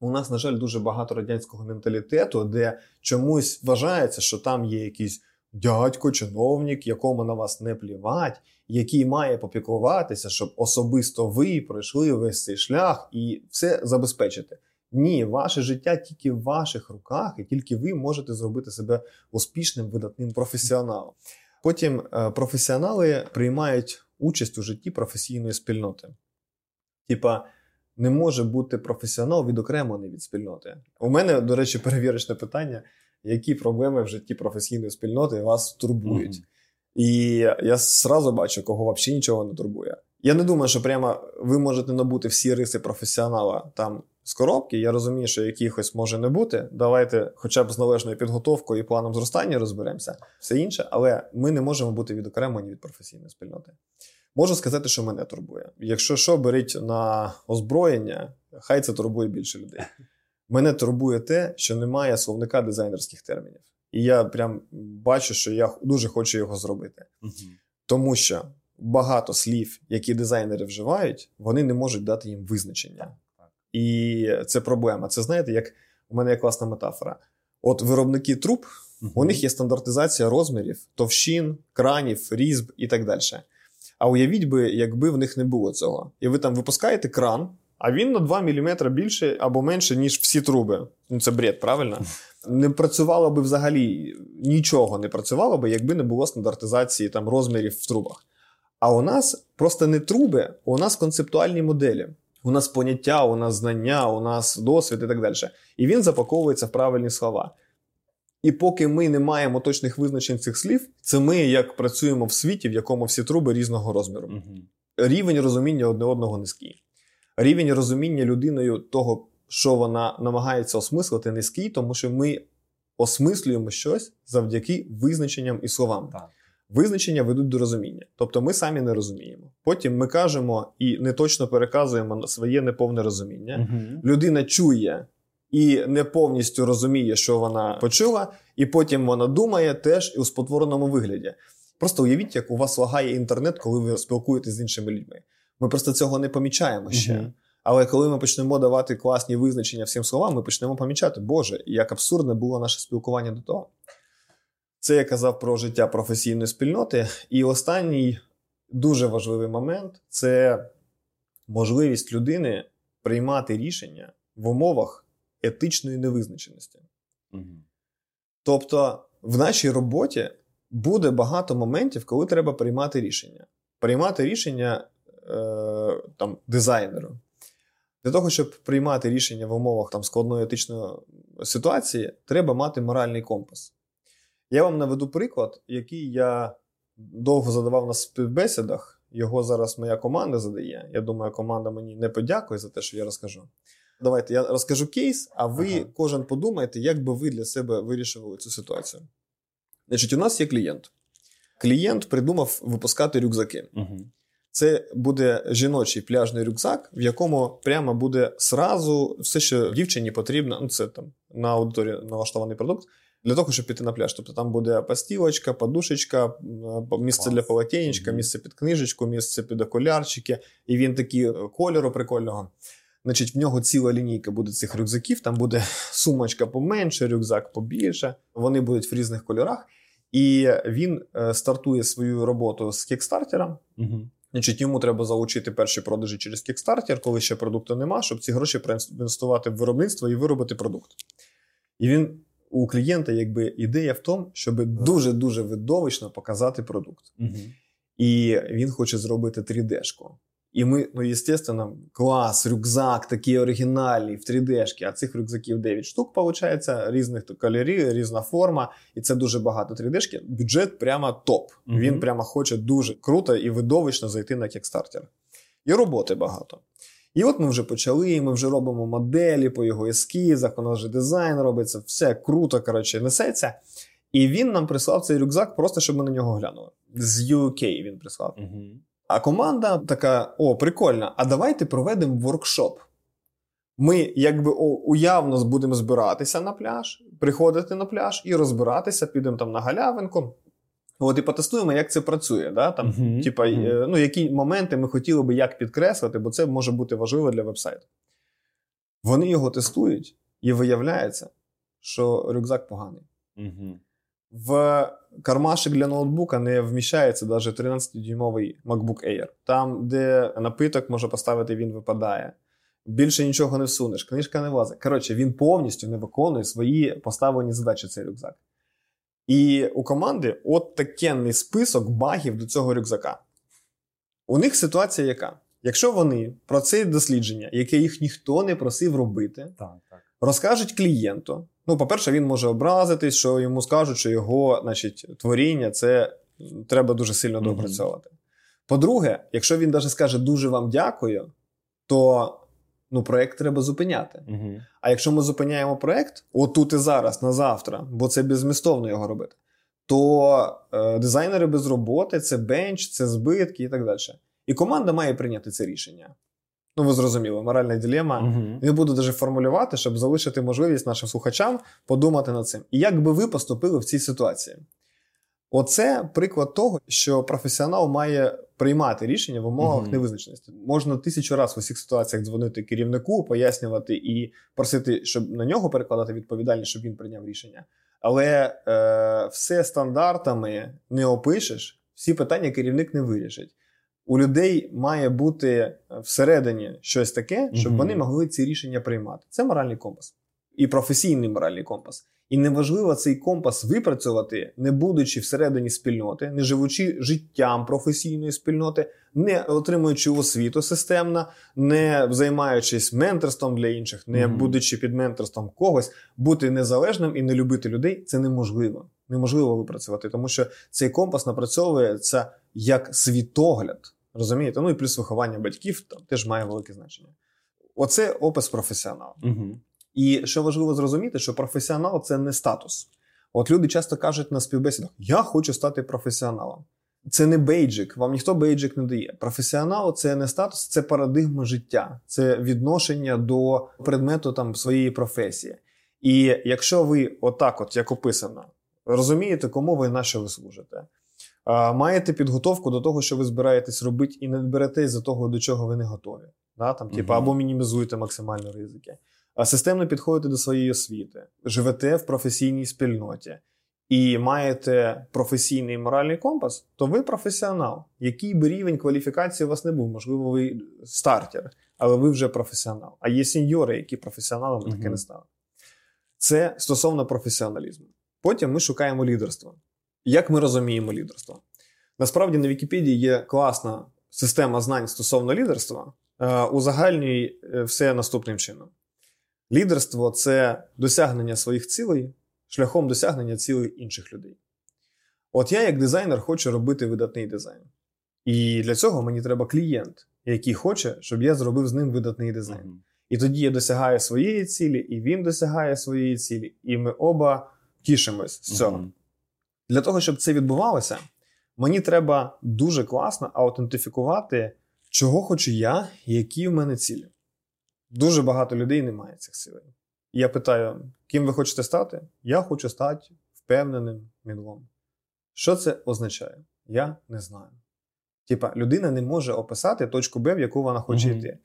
У нас, на жаль, дуже багато радянського менталітету, де чомусь вважається, що там є якийсь дядько, чиновник, якому на вас не плівать, який має попіклуватися, щоб особисто ви пройшли весь цей шлях і все забезпечити. Ні, ваше життя тільки в ваших руках, і тільки ви можете зробити себе успішним видатним професіоналом. Потім е, професіонали приймають участь у житті професійної спільноти. Типа, не може бути професіонал відокремлений від спільноти. У мене, до речі, перевірочне питання: які проблеми в житті професійної спільноти вас турбують? Mm-hmm. І я зразу бачу, кого взагалі нічого не турбує. Я не думаю, що прямо ви можете набути всі риси професіонала там з коробки. Я розумію, що якихось може не бути. Давайте, хоча б з належною підготовкою і планом зростання розберемося, все інше, але ми не можемо бути відокремлені від професійної спільноти. Можу сказати, що мене турбує. Якщо що, беріть на озброєння, хай це турбує більше людей. Мене турбує те, що немає словника дизайнерських термінів. І я прям бачу, що я дуже хочу його зробити. Тому що багато слів, які дизайнери вживають, вони не можуть дати їм визначення. І це проблема. Це знаєте, як у мене є класна метафора. От виробники труб, uh-huh. у них є стандартизація розмірів, товщин, кранів, різьб і так далі. А уявіть би, якби в них не було цього. І ви там випускаєте кран, а він на 2 мм більше або менше, ніж всі труби. Ну це бред, правильно? Не працювало би взагалі нічого не працювало би, якби не було стандартизації там розмірів в трубах. А у нас просто не труби, у нас концептуальні моделі. У нас поняття, у нас знання, у нас досвід і так далі. І він запаковується в правильні слова. І поки ми не маємо точних визначень цих слів, це ми як працюємо в світі, в якому всі труби різного розміру. Угу. Рівень розуміння одне одного низький. Рівень розуміння людиною того, що вона намагається осмислити, низький, тому що ми осмислюємо щось завдяки визначенням і словам. Так. Визначення ведуть до розуміння, тобто ми самі не розуміємо. Потім ми кажемо і не точно переказуємо своє неповне розуміння. Угу. Людина чує і не повністю розуміє, що вона почула, і потім вона думає теж і у спотвореному вигляді. Просто уявіть, як у вас лагає інтернет, коли ви спілкуєтесь з іншими людьми. Ми просто цього не помічаємо ще. Угу. Але коли ми почнемо давати класні визначення всім словам, ми почнемо помічати, Боже, як абсурдне було наше спілкування до того. Це я казав про життя професійної спільноти. І останній дуже важливий момент це можливість людини приймати рішення в умовах етичної невизначеності. Угу. Тобто, в нашій роботі буде багато моментів, коли треба приймати рішення. Приймати рішення е, там, дизайнеру. Для того, щоб приймати рішення в умовах там, складної етичної ситуації, треба мати моральний компас. Я вам наведу приклад, який я довго задавав на співбесідах. Його зараз моя команда задає. Я думаю, команда мені не подякує за те, що я розкажу. Давайте я розкажу кейс, а ви ага. кожен подумайте, як би ви для себе вирішували цю ситуацію. Значить, у нас є клієнт. Клієнт придумав випускати рюкзаки. Угу. Це буде жіночий пляжний рюкзак, в якому прямо буде сразу все, що дівчині потрібно. Ну, це там на аудиторії налаштований продукт для того, щоб піти на пляж. Тобто там буде постілочка, подушечка, місце Клас. для полотенечка, місце під книжечку, місце під окулярчики, і він такий е, кольору прикольного. Значить, в нього ціла лінійка буде цих рюкзаків. Там буде <laughs> сумочка поменше, рюкзак побільше. Вони будуть в різних кольорах. І він е, стартує свою роботу з кікстартером. Угу. Значить, йому треба залучити перші продажі через кікстартер, коли ще продукту нема, щоб ці гроші проінвестувати в виробництво і виробити продукт. І він у клієнта якби ідея в тому, щоб дуже дуже видовищно показати продукт. Угу. І він хоче зробити 3D-шку. І ми, ну, звісно, клас, рюкзак, такий оригінальний в 3D-шки, а цих рюкзаків 9 штук, виходить, різних кольорів, різна форма, і це дуже багато 3D-шки. Бюджет прямо топ. mm Він прямо хоче дуже круто і видовищно зайти на кікстартер. І роботи багато. І от ми вже почали, ми вже робимо моделі по його ескізах, у нас вже дизайн робиться, все круто, коротше, несеться. І він нам прислав цей рюкзак, просто щоб ми на нього глянули. З UK він прислав. Угу. А команда така: о, прикольно, а давайте проведемо воркшоп. Ми якби уявно будемо збиратися на пляж, приходити на пляж і розбиратися, підемо там на галявинку. От і потестуємо, як це працює. Да? Там, uh-huh. типа, uh-huh. ну, Які моменти ми хотіли би як підкреслити, бо це може бути важливо для вебсайту. Вони його тестують, і виявляється, що рюкзак поганий. Uh-huh. В кармашик для ноутбука не вміщається навіть 13-дюймовий MacBook Air. Там, де напиток може поставити, він випадає. Більше нічого не всунеш, книжка не влазить. Коротше, він повністю не виконує свої поставлені задачі, цей рюкзак. І у команди от такенний список багів до цього рюкзака. У них ситуація яка? Якщо вони про це дослідження, яке їх ніхто не просив робити, так, так. розкажуть клієнту. Ну, по-перше, він може образитись, що йому скажуть, що його значить, творіння це треба дуже сильно допрацьовувати. Mm-hmm. По-друге, якщо він навіть скаже дуже вам дякую, то ну, проект треба зупиняти. Угу. А якщо ми зупиняємо проект, отут і зараз, на завтра, бо це безмістовно його робити, то е, дизайнери без роботи це бенч, це збитки і так далі. І команда має прийняти це рішення. Ну, ви зрозуміли, моральна дилема. Угу. Не буду навіть формулювати, щоб залишити можливість нашим слухачам подумати над цим. І як би ви поступили в цій ситуації? Оце приклад того, що професіонал має приймати рішення в умовах mm-hmm. невизначеності. Можна тисячу разів в усіх ситуаціях дзвонити керівнику, пояснювати і просити, щоб на нього перекладати відповідальність, щоб він прийняв рішення. Але е, все стандартами не опишеш, всі питання керівник не вирішить. У людей має бути всередині щось таке, щоб mm-hmm. вони могли ці рішення приймати. Це моральний компас і професійний моральний компас. І неважливо цей компас випрацювати, не будучи всередині спільноти, не живучи життям професійної спільноти, не отримуючи освіту системно, не займаючись менторством для інших, не mm-hmm. будучи під менторством когось, бути незалежним і не любити людей це неможливо. Неможливо випрацювати, тому що цей компас напрацьовується як світогляд. Розумієте? Ну і плюс виховання батьків там теж має велике значення. Оце опис професіонала. Угу. І що важливо зрозуміти, що професіонал це не статус. От люди часто кажуть на співбесідах: Я хочу стати професіоналом. Це не бейджик, вам ніхто бейджик не дає. Професіонал це не статус, це парадигма життя, це відношення до предмету там своєї професії. І якщо ви, отак, от як описано, розумієте, кому ви на що ви служите, маєте підготовку до того, що ви збираєтесь робити, і не беретесь за того, до чого ви не готові. Да? Там, типу, Або мінімізуєте максимально ризики системно підходите до своєї освіти, живете в професійній спільноті і маєте професійний моральний компас, то ви професіонал. Який би рівень кваліфікації у вас не був? Можливо, ви стартер, але ви вже професіонал. А є сеньори, які професіоналами таке не стали. Це стосовно професіоналізму. Потім ми шукаємо лідерство. Як ми розуміємо лідерство? Насправді на Вікіпедії є класна система знань стосовно лідерства. Е, узагальнює е, все наступним чином. Лідерство це досягнення своїх цілей шляхом досягнення цілей інших людей. От я, як дизайнер, хочу робити видатний дизайн. І для цього мені треба клієнт, який хоче, щоб я зробив з ним видатний дизайн. Mm-hmm. І тоді я досягаю своєї цілі, і він досягає своєї цілі, і ми оба тішимось з цього. Mm-hmm. Для того, щоб це відбувалося, мені треба дуже класно аутентифікувати, чого хочу я, які в мене цілі. Дуже багато людей не має цих сил. Я питаю, ким ви хочете стати? Я хочу стати впевненим мінлом. Що це означає? Я не знаю. Типа, людина не може описати точку Б, в яку вона хоче mm-hmm. йти.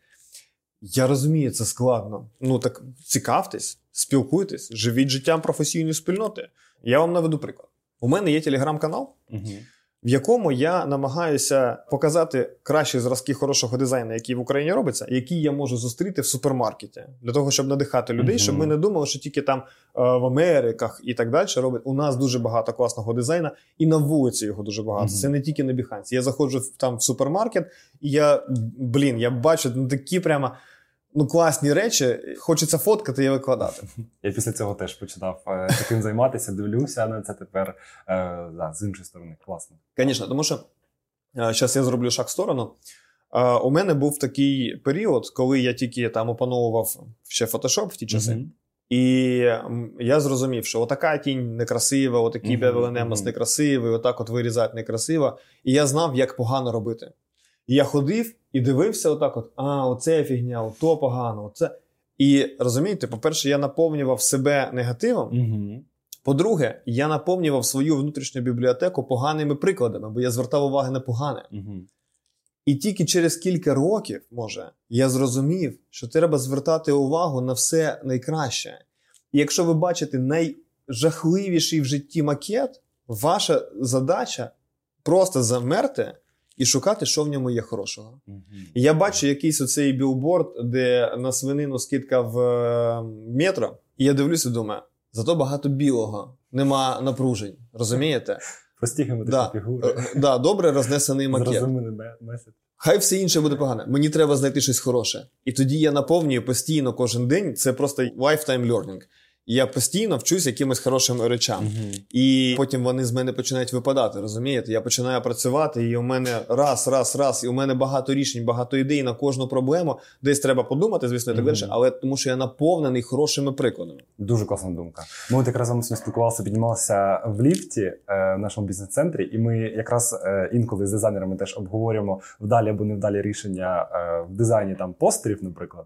Я розумію, це складно. Ну так цікавтесь, спілкуйтесь, живіть життям професійної спільноти. Я вам наведу приклад. У мене є телеграм-канал. Mm-hmm в якому я намагаюся показати кращі зразки хорошого дизайну, який в Україні робиться, які я можу зустріти в супермаркеті, для того, щоб надихати людей, uh-huh. щоб ми не думали, що тільки там е, в Америках і так далі робить. У нас дуже багато класного дизайну, і на вулиці його дуже багато. Uh-huh. Це не тільки на біханці. Я заходжу там в супермаркет, і я блін, я бачу ну, такі прямо ну, класні речі, хочеться фоткати і викладати. Я після цього теж починав е, таким займатися, дивлюся на це тепер е, да, з іншої сторони. Класно. Звісно, тому що зараз е, я зроблю шаг в сторону. Е, у мене був такий період, коли я тільки там опановував ще Photoshop в ті часи. І я зрозумів, що отака тінь некрасива, отакий uh-huh. uh-huh. некрасивий, отак от вирізати некрасиво. І я знав, як погано робити. І я ходив і дивився отак: от, а, оце фігня, ото погано, оце. І розумієте, по-перше, я наповнював себе негативом. Угу. По-друге, я наповнював свою внутрішню бібліотеку поганими прикладами, бо я звертав увагу на погане. Угу. І тільки через кілька років, може, я зрозумів, що треба звертати увагу на все найкраще. І якщо ви бачите найжахливіший в житті макет, ваша задача просто замерти і шукати, що в ньому є хорошого. І я бачу якийсь оцей білборд, де на свинину скидка в е, метро, і я дивлюся, думаю, зато багато білого, нема напружень. Розумієте? Геометричні Да. фігури. Е, Да, добре рознесений макет. Меседж. Хай все інше буде погано. Мені треба знайти щось хороше. І тоді я наповнюю постійно кожен день. Це просто lifetime learning. І я постійно вчусь якимось хорошим речам. Угу. І потім вони з мене починають випадати. Розумієте? Я починаю працювати, і у мене раз, раз, раз, і у мене багато рішень, багато ідей на кожну проблему. Десь треба подумати, звісно, так далі. Але тому що я наповнений хорошими прикладами. Дуже класна думка. Ми от якраз сьогодні спілкувалися, піднімалися в ліфті е, в нашому бізнес-центрі, і ми якраз е, інколи з дизайнерами теж обговорюємо вдалі або невдалі рішення е, в дизайні там постерів, наприклад.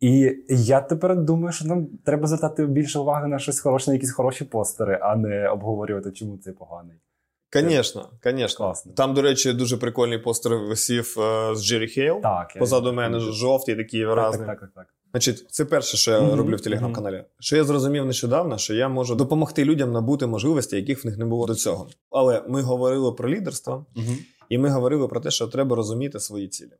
І я тепер думаю, що нам треба звертати більше уваги на щось хороше, на якісь хороші постери, а не обговорювати, чому це поганий. Звісно, звісно. Класно. Там, до речі, дуже прикольний постер висів е, з Джері Хейл. Так, я- Позаду мене жовтий, такий так, виразний. так, так, так. Значить, це перше, що я роблю в телеграм-каналі. Що я зрозумів нещодавно, що я можу допомогти людям набути можливості, яких в них не було до цього. Але ми говорили про лідерство, і ми говорили про те, що треба розуміти свої цілі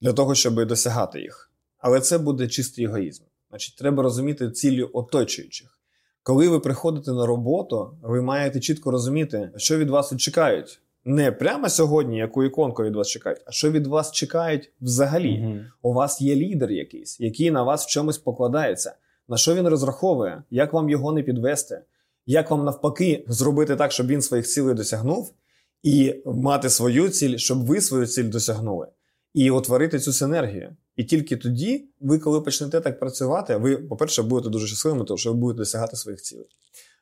для того, щоб досягати їх. Але це буде чистий егоїзм. Значить, треба розуміти цілі оточуючих. Коли ви приходите на роботу, ви маєте чітко розуміти, що від вас чекають. Не прямо сьогодні, яку іконку від вас чекають, а що від вас чекають взагалі. Угу. У вас є лідер якийсь, який на вас в чомусь покладається. На що він розраховує, як вам його не підвести, як вам навпаки зробити так, щоб він своїх цілей досягнув, і мати свою ціль, щоб ви свою ціль досягнули, і утворити цю синергію. І тільки тоді, ви, коли почнете так працювати, ви, по-перше, будете дуже щасливими, тому що ви будете досягати своїх цілей.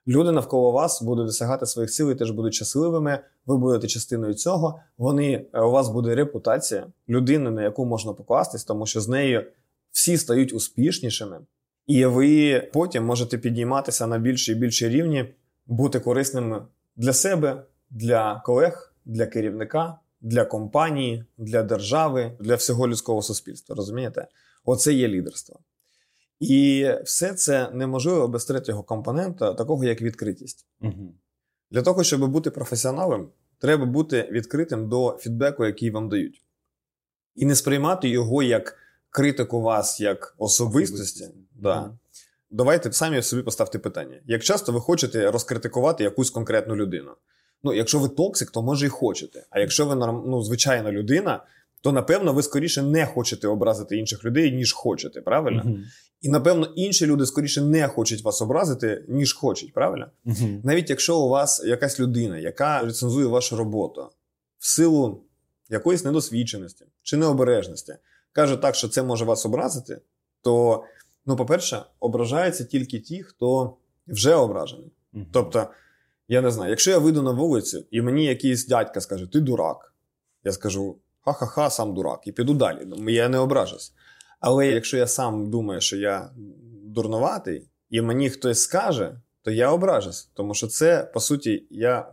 Люди навколо вас будуть досягати своїх цілей, теж будуть щасливими. Ви будете частиною цього. Вони е, у вас буде репутація людини, на яку можна покластись, тому що з нею всі стають успішнішими, і ви потім можете підніматися на більші і більші рівні, бути корисними для себе, для колег, для керівника, для компанії, для держави, для всього людського суспільства. Розумієте? Оце є лідерство. І все це неможливо без третього компонента, такого як відкритість. Угу. Для того, щоб бути професіоналом, треба бути відкритим до фідбеку, який вам дають, і не сприймати його як критику вас, як особистості. Да. Давайте самі собі поставте питання: як часто ви хочете розкритикувати якусь конкретну людину? Ну, якщо ви токсик, то може і хочете. А якщо ви ну, звичайна людина, то напевно ви скоріше не хочете образити інших людей, ніж хочете, правильно? Угу. І напевно інші люди скоріше не хочуть вас образити, ніж хочуть, правильно? Угу. Навіть якщо у вас якась людина, яка рецензує вашу роботу в силу якоїсь недосвідченості чи необережності, каже так, що це може вас образити, то, ну, по-перше, ображаються тільки ті, хто вже ображений. Тобто, я не знаю, якщо я вийду на вулицю і мені якийсь дядька скаже, ти дурак, я скажу ха-ха-ха, сам дурак, і піду далі. Ну, Я не ображусь. Але якщо я сам думаю, що я дурноватий, і мені хтось скаже, то я ображусь. Тому що це, по суті, я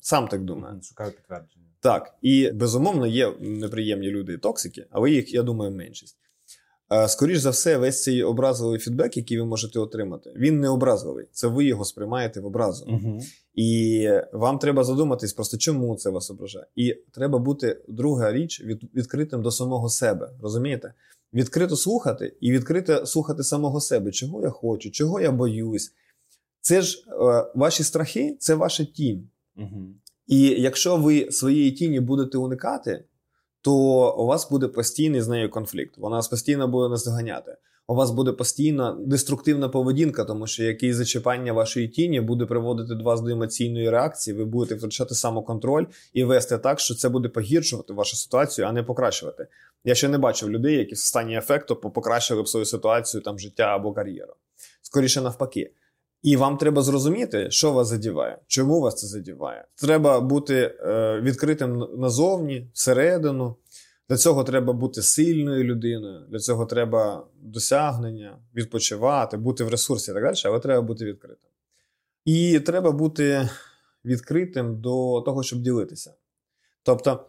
сам так думаю. Шукаю підтвердження. Так, і безумовно є неприємні люди і токсики, але їх, я думаю, меншість. Скоріш за все, весь цей образливий фідбек, який ви можете отримати, він не образливий. Це ви його сприймаєте в образу. Угу. І вам треба задуматись просто, чому це вас ображає. І треба бути друга річ від, відкритим до самого себе. Розумієте? Відкрито слухати і відкрито слухати самого себе, чого я хочу, чого я боюсь. Це ж е, ваші страхи, це ваша тінь. Угу. І якщо ви своєї тіні будете уникати, то у вас буде постійний з нею конфлікт. Вона вас постійно буде наздоганяти. У вас буде постійна деструктивна поведінка, тому що якесь зачіпання вашої тіні буде приводити до вас до емоційної реакції. Ви будете втрачати самоконтроль і вести так, що це буде погіршувати вашу ситуацію, а не покращувати. Я ще не бачив людей, які в стані ефекту покращили б свою ситуацію, там життя або кар'єру. Скоріше навпаки. І вам треба зрозуміти, що вас задіває, чому вас це задіває. Треба бути е, відкритим назовні, всередину, Для цього треба бути сильною людиною, для цього треба досягнення, відпочивати, бути в ресурсі і так далі, але треба бути відкритим. І треба бути відкритим до того, щоб ділитися. Тобто,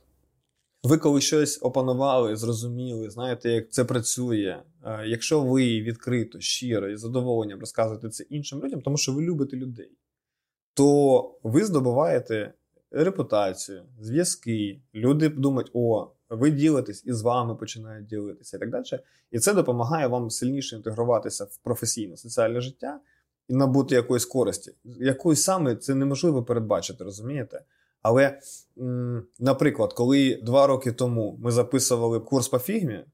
ви коли щось опанували, зрозуміли, знаєте, як це працює. Е, якщо ви відкрито, щиро і задоволенням розказуєте це іншим людям, тому що ви любите людей, то ви здобуваєте репутацію, зв'язки. Люди думають, о, ви ділитесь і з вами починають ділитися і так далі. І це допомагає вам сильніше інтегруватися в професійне соціальне життя і набути якоїсь користі. Якоїсь саме це неможливо передбачити, розумієте? Але, наприклад, коли два роки тому ми записували курс по фігмі,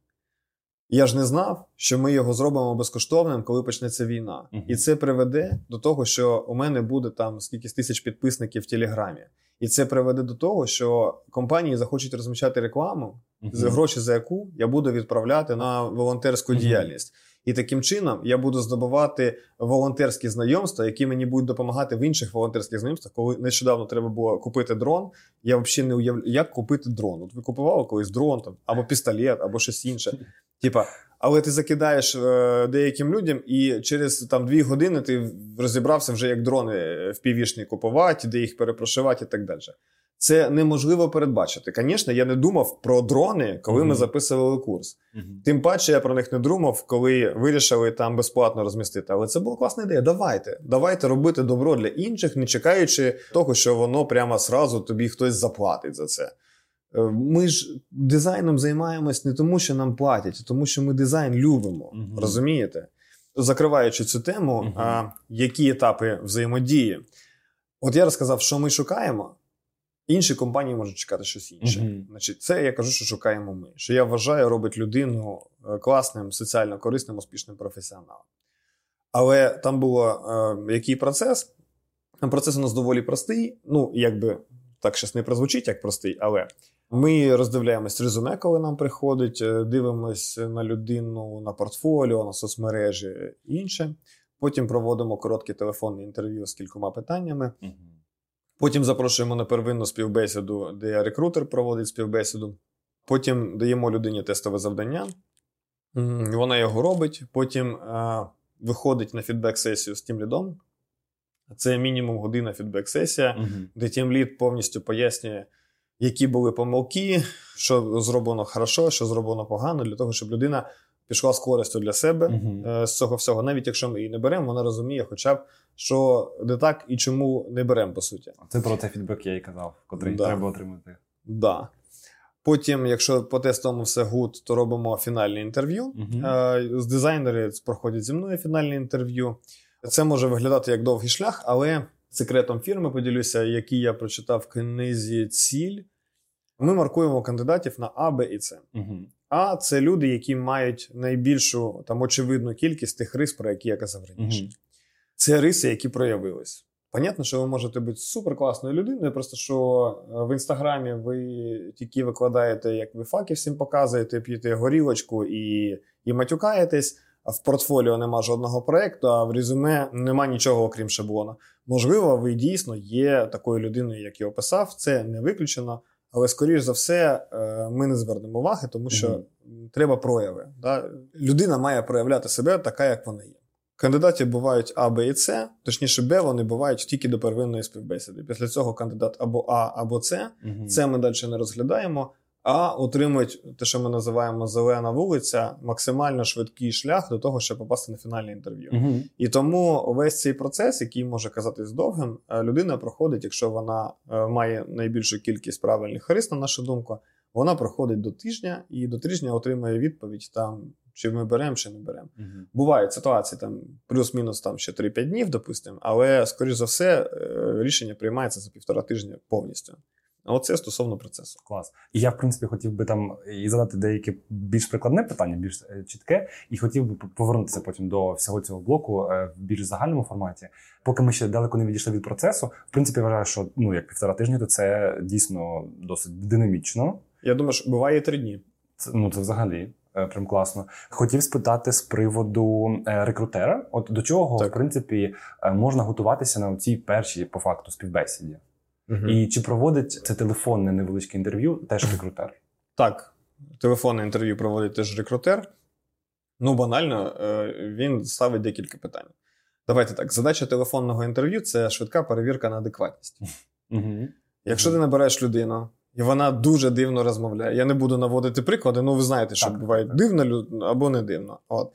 я ж не знав, що ми його зробимо безкоштовним, коли почнеться війна. Uh-huh. І це приведе до того, що у мене буде там скільки тисяч підписників в Телеграмі. І це приведе до того, що компанії захочуть розміщати рекламу, uh-huh. за гроші за яку я буду відправляти на волонтерську uh-huh. діяльність. І таким чином я буду здобувати волонтерські знайомства, які мені будуть допомагати в інших волонтерських знайомствах. Коли нещодавно треба було купити дрон, я взагалі не уявляю, як купити дрон. От ви купували колись дрон там або пістолет, або щось інше. Типа, але ти закидаєш е, деяким людям, і через там дві години ти розібрався вже як дрони в півішні купувати, де їх перепрошивати і так далі. Це неможливо передбачити. Звісно, я не думав про дрони, коли mm-hmm. ми записували курс. Mm-hmm. Тим паче я про них не думав, коли вирішили там безплатно розмістити. Але це була класна ідея. Давайте, давайте робити добро для інших, не чекаючи того, що воно прямо сразу тобі хтось заплатить за це. Е, ми ж дизайном займаємось не тому, що нам платять, а тому, що ми дизайн любимо. Mm-hmm. Розумієте? Закриваючи цю тему, а, які етапи взаємодії? От я розказав, що ми шукаємо. Інші компанії можуть чекати щось інше. Uh-huh. Значить, це я кажу, що шукаємо ми. Що я вважаю, робить людину е, класним, соціально корисним, успішним професіоналом. Але там був е, який процес? Процес у нас доволі простий. Ну, якби так щось не прозвучить, як простий, але ми роздивляємось резюме, коли нам приходить, е, дивимось на людину, на портфоліо, на соцмережі і інше. Потім проводимо коротке телефонне інтерв'ю з кількома питаннями. Uh-huh. Потім запрошуємо на первинну співбесіду, де рекрутер проводить співбесіду. Потім даємо людині тестове завдання, вона його робить. Потім а, виходить на фідбек-сесію з тим лідом. Це мінімум година фідбек-сесія, uh де тім лід повністю пояснює, які були помилки, що зроблено хорошо, що зроблено погано, для того, щоб людина пішла з користю для себе uh з цього всього. Навіть якщо ми її не беремо, вона розуміє, хоча б що не так і чому не беремо, по суті. Це про цей фідбек я і казав, котрий да. треба отримати. Да. Потім, якщо по тестовому все good, то робимо фінальне інтерв'ю. Uh-huh. З дизайнери проходять зі мною фінальне інтерв'ю. Це може виглядати як довгий шлях, але секретом фірми поділюся, який я прочитав в книзі Ціль. Ми маркуємо кандидатів на А, Б і С. Uh-huh. А це люди, які мають найбільшу там очевидну кількість тих рис, про які я казав раніше. Uh-huh. Це риси, які проявились. Понятно, що ви можете бути суперкласною людиною, просто що е, в інстаграмі ви тільки викладаєте, як ви факи всім показуєте, п'єте горілочку і і матюкаєтесь, а в портфоліо нема жодного проєкту, а в резюме нема нічого, окрім шаблона. Можливо, ви дійсно є такою людиною, як я описав, це не виключено, але, скоріш за все, е, ми не звернемо уваги, тому що mm треба прояви. Да? Людина має проявляти себе така, як вона є. Кандидатів бувають А, Б і С, точніше, Б вони бувають тільки до первинної співбесіди. Після цього кандидат або А, або С. Угу. Це ми далі не розглядаємо, а отримують те, що ми називаємо зелена вулиця, максимально швидкий шлях до того, щоб попасти на фінальне інтерв'ю. Угу. І тому весь цей процес, який може казатись довгим, е, людина проходить, якщо вона е, має найбільшу кількість правильних харизм, на нашу думку, вона проходить до тижня і до тижня отримує відповідь там чи ми беремо, чи не беремо. Угу. Бувають ситуації там плюс-мінус там ще 3-5 днів, допустимо, але, скоріш за все, е, рішення приймається за півтора тижня повністю. Оце стосовно процесу. Клас. І я, в принципі, хотів би там і задати деяке більш прикладне питання, більш е, чітке, і хотів би повернутися потім до всього цього блоку е, в більш загальному форматі. Поки ми ще далеко не відійшли від процесу, в принципі, вважаю, що ну як півтора тижня, то це дійсно досить динамічно. Я думаю, що буває три дні. Це, Ну це взагалі. Е, прям класно. Хотів спитати з приводу рекрутера. От до чого, так. в принципі, можна готуватися на цій першій по факту співбесіді? Угу. І чи проводить це телефонне невеличке інтерв'ю теж рекрутер? Так. телефонне інтерв'ю проводить теж рекрутер. Ну, банально, е, він ставить декілька питань. Давайте так: задача телефонного інтерв'ю це швидка перевірка на адекватність. Угу. Якщо ти набереш людину, і вона дуже дивно розмовляє, я не буду наводити приклади, ну ви знаєте, що Так, буває так. дивно або не дивно. От.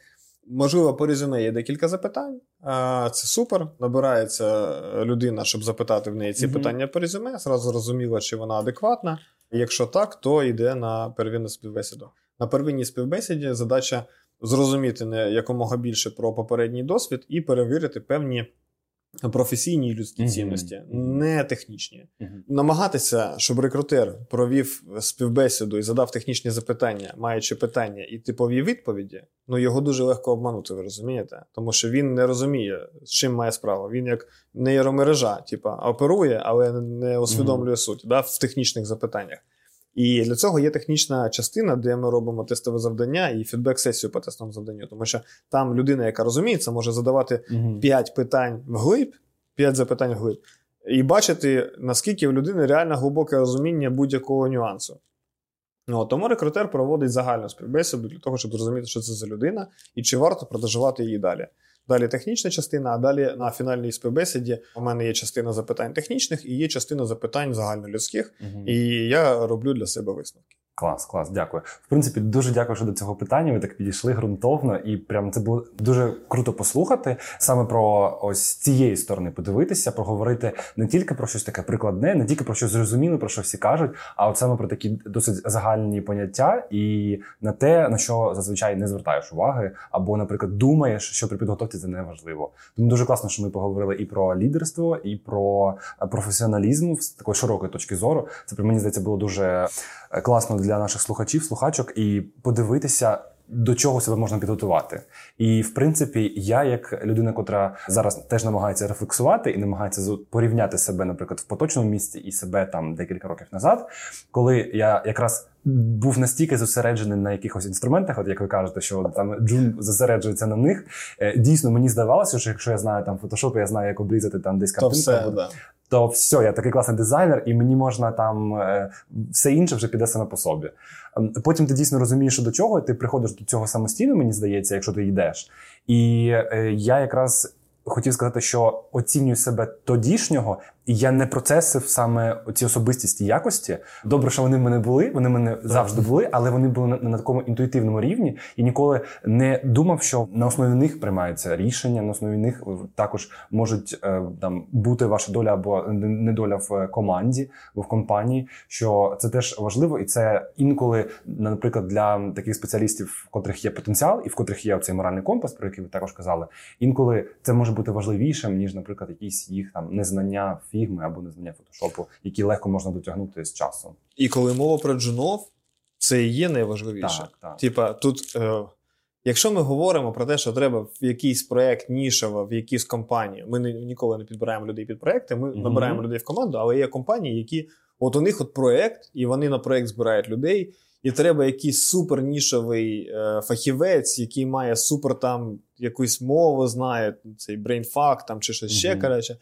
Можливо, по резюме є декілька запитань. А, Це супер. Набирається людина, щоб запитати в неї ці Мгм. питання по резюме. Зразу зрозуміло, чи вона адекватна. Якщо так, то йде на первинну співбесіду. На первинній співбесіді задача зрозуміти якомога більше про попередній досвід і перевірити певні професійні людські цінності, не технічні. Намагатися, щоб рекрутер провів співбесіду і задав технічні запитання, маючи питання і типові відповіді, ну його дуже легко обманути, ви розумієте? Тому що він не розуміє, з чим має справу. Він як нейромережа, типа оперує, але не усвідомлює суть да, в технічних запитаннях. І для цього є технічна частина, де ми робимо тестове завдання і фідбек-сесію по тестовому завданню. Тому що там людина, яка розуміється, може задавати Угу. 5 питань вглиб, 5 запитань вглиб, і бачити, наскільки в людини реально глибоке розуміння будь-якого нюансу. Ну, тому рекрутер проводить загальну співбесіду для того, щоб зрозуміти, що це за людина і чи варто продовжувати її далі. Далі технічна частина, а далі на фінальній співбесіді у мене є частина запитань технічних і є частина запитань загальнолюдських, Угу. і я роблю для себе висновки. Клас, клас, дякую. В принципі, дуже дякую, що до цього питання. Ви так підійшли ґрунтовно, і прям це було дуже круто послухати саме про ось цієї сторони подивитися, проговорити не тільки про щось таке прикладне, не тільки про щось зрозуміле, про що всі кажуть, а от саме про такі досить загальні поняття і на те, на що зазвичай не звертаєш уваги, або, наприклад, думаєш, що при підготовці це не важливо. Тому дуже класно, що ми поговорили і про лідерство, і про професіоналізм з такої широкої точки зору. Це при мені здається було дуже класно для наших слухачів, слухачок, і подивитися. До чого себе можна підготувати, і в принципі, я, як людина, котра зараз теж намагається рефлексувати і намагається порівняти себе, наприклад, в поточному місці і себе там декілька років назад, коли я якраз був настільки зосереджений на якихось інструментах, от як ви кажете, що там Джун зосереджується на них. е, Дійсно, мені здавалося, що якщо я знаю там фотошоп, я знаю, як обрізати там десь То все, да. То все, я такий класний дизайнер, і мені можна там е, все інше вже піде саме по собі. Потім ти дійсно розумієш, що до чого ти приходиш до цього самостійно, мені здається, якщо ти йдеш. І я якраз хотів сказати, що оцінюю себе тодішнього, і я не процесив саме ці особистісті якості. Добре, що вони в мене були, вони в мене завжди були, але вони були на, на такому інтуїтивному рівні, і ніколи не думав, що на основі них приймаються рішення, на основі них е, також можуть е, там бути ваша доля або недоля в команді або в компанії. Що це теж важливо, і це інколи, наприклад, для таких спеціалістів, в котрих є потенціал, і в котрих є цей моральний компас, про який ви також казали. Інколи це може бути важливішим ніж, наприклад, якісь їх там незнання Figma або незнання фотошопу, які легко можна дотягнути з часом. І коли мова про джунов, це і є найважливіше. Так, так. Типа, тут, е, якщо ми говоримо про те, що треба в якийсь проект нішево, в якійсь компанії, ми не, ніколи не підбираємо людей під проекти, ми Мгм. набираємо людей в команду, але є компанії, які от у них от проект, і вони на проект збирають людей. І треба якийсь супер нішовий е, фахівець, який має супер там якусь мову, знає цей Brainfuck там чи щось ще Мгм. коротше.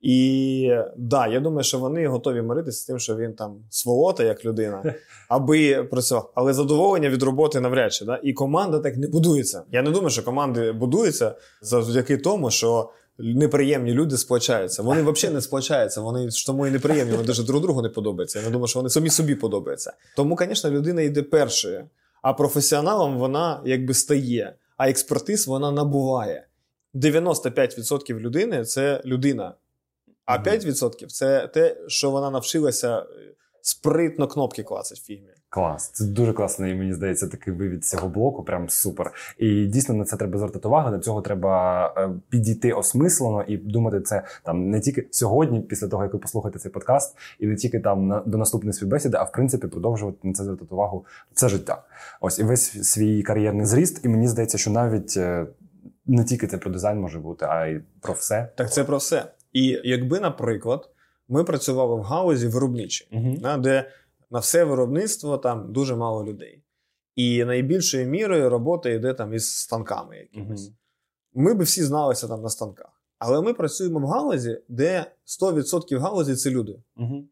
І да, я думаю, що вони готові миритися з тим, що він там сволота як людина, <laughs> аби працював. Але задоволення від роботи навряд чи. Да? І команда так не будується. Я не думаю, що команди будуються завдяки тому, що неприємні люди сплачаються. Вони взагалі не сплачаються. Вони ж тому і неприємні, вони навіть друг другу не подобаються. Я не думаю, що вони самі собі подобаються. Тому, звісно, людина йде першою, а професіоналом вона якби стає, а експертиз вона набуває. 95% людини це людина. А Мгм. 5% це те, що вона навчилася е, спритно кнопки клацати в фігмі. Клас, це дуже класний, мені здається, такий вивід цього блоку. Прям супер. І дійсно на це треба звертати увагу. До цього треба е, підійти осмислено і думати це там не тільки сьогодні, після того як ви послухаєте цей подкаст, і не тільки там на до наступної співбесіди, а в принципі продовжувати на це звертати увагу все життя. Ось і весь свій кар'єрний зріст. І мені здається, що навіть е, не тільки це про дизайн може бути, а й про все. Так це про все. І якби, наприклад, ми працювали в гаузі виробничій, да, де на все виробництво там дуже мало людей. І найбільшою мірою робота йде там із станками якимись. Ми би всі зналися там на станках. Але ми працюємо в галузі, де 100% галузі це люди. Угу.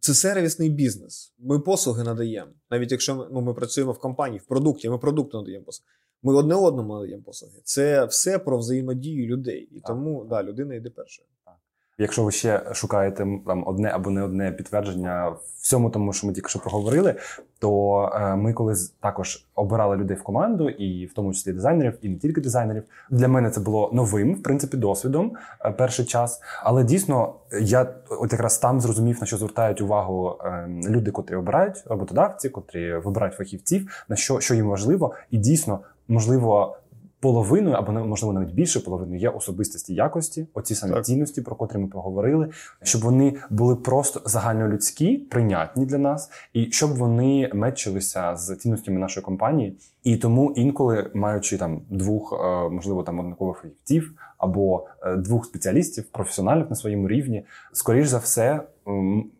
Це сервісний бізнес. Ми послуги надаємо. Навіть якщо ми, ну, ми працюємо в компанії, в продукті, ми продукти надаємо послуги. Ми одне одному надаємо послуги. Це все про взаємодію людей. І Так. тому да, людина йде першою. Якщо ви ще шукаєте там одне або не одне підтвердження всьому тому, що ми тільки що проговорили, то е, ми коли також обирали людей в команду, і в тому числі дизайнерів, і не тільки дизайнерів. Для мене це було новим, в принципі, досвідом е, перший час. Але дійсно, я от якраз там зрозумів, на що звертають увагу е, люди, котрі обирають роботодавці, котрі вибирають фахівців, на що, що їм важливо, і дійсно можливо. Половиною або можливо навіть більше половиною є особистості якості, оці самі Так. цінності, про котрі ми поговорили, щоб вони були просто загальнолюдські, прийнятні для нас, і щоб вони мечилися з цінностями нашої компанії. І тому інколи, маючи там двох, е, можливо, там однакових фахівців або е, двох спеціалістів, професіоналів на своєму рівні, скоріш за все,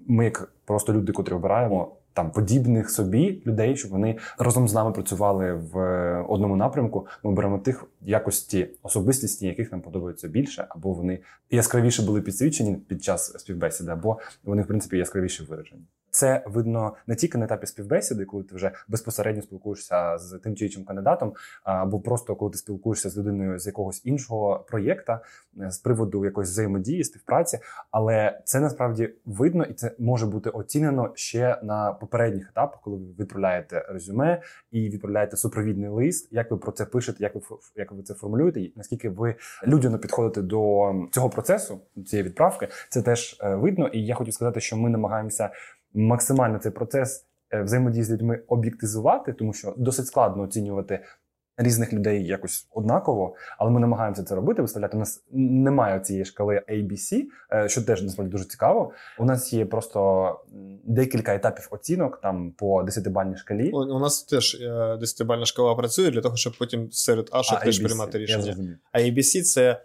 ми, як просто люди, котрі обираємо. Там подібних собі людей, щоб вони разом з нами працювали в е, одному напрямку. Ми беремо тих якості особистісні, яких нам подобається більше, або вони яскравіше були підсвічені під час співбесіди, або вони, в принципі, яскравіше виражені. Це видно не тільки на етапі співбесіди, коли ти вже безпосередньо спілкуєшся з тим чи іншим кандидатом, або просто коли ти спілкуєшся з людиною з якогось іншого проєкта е, з приводу якоїсь взаємодії, співпраці. Але це насправді видно і це може бути оцінено ще на попередніх етапах, коли ви відправляєте резюме і відправляєте супровідний лист. Як ви про це пишете, як ви як ви це формулюєте, і наскільки ви людяно підходите до цього процесу, цієї відправки, це теж е, видно. І я хотів сказати, що ми намагаємося максимально цей процес е, взаємодії з людьми об'єктизувати, тому що досить складно оцінювати. Різних людей якось однаково, але ми намагаємося це робити. Виставляти у нас немає цієї шкали ABC, е, що теж насправді дуже цікаво. У нас є просто декілька етапів оцінок там по 10-бальній шкалі. У, у нас теж е, десятибальна шкала працює для того, щоб потім серед ашок теж приймати рішення. А ABC – це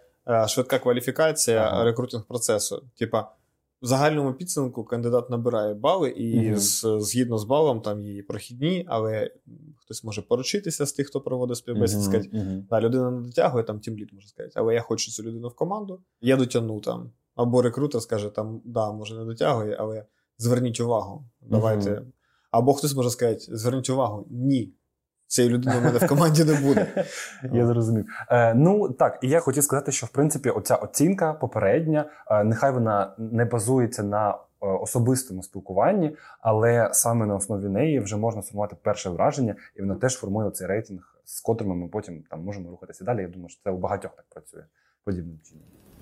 швидка кваліфікація Ага. рекрутинг процесу. Типа, в загальному підсумку кандидат набирає бали, і Мгм. з, згідно з балом там є прохідні, але хтось може поручитися з тих, хто проводить співбесід, Мгм, сказати, да, людина не дотягує, там тім лід може сказати, але я хочу цю людину в команду, я дотягну там. Або рекрутер скаже, там, да, може не дотягує, але зверніть увагу. Давайте. Або хтось може сказати: зверніть увагу, ні. Цієї людини в мене в команді не буде. <laughs> Я зрозумів. Е, ну так, і я хотів сказати, що в принципі оця оцінка попередня, е, нехай вона не базується на е, особистому спілкуванні, але саме на основі неї вже можна сформувати перше враження, і вона теж формує цей рейтинг, з котрими ми потім там можемо рухатися далі. Я думаю, що це у багатьох так працює подібним чином.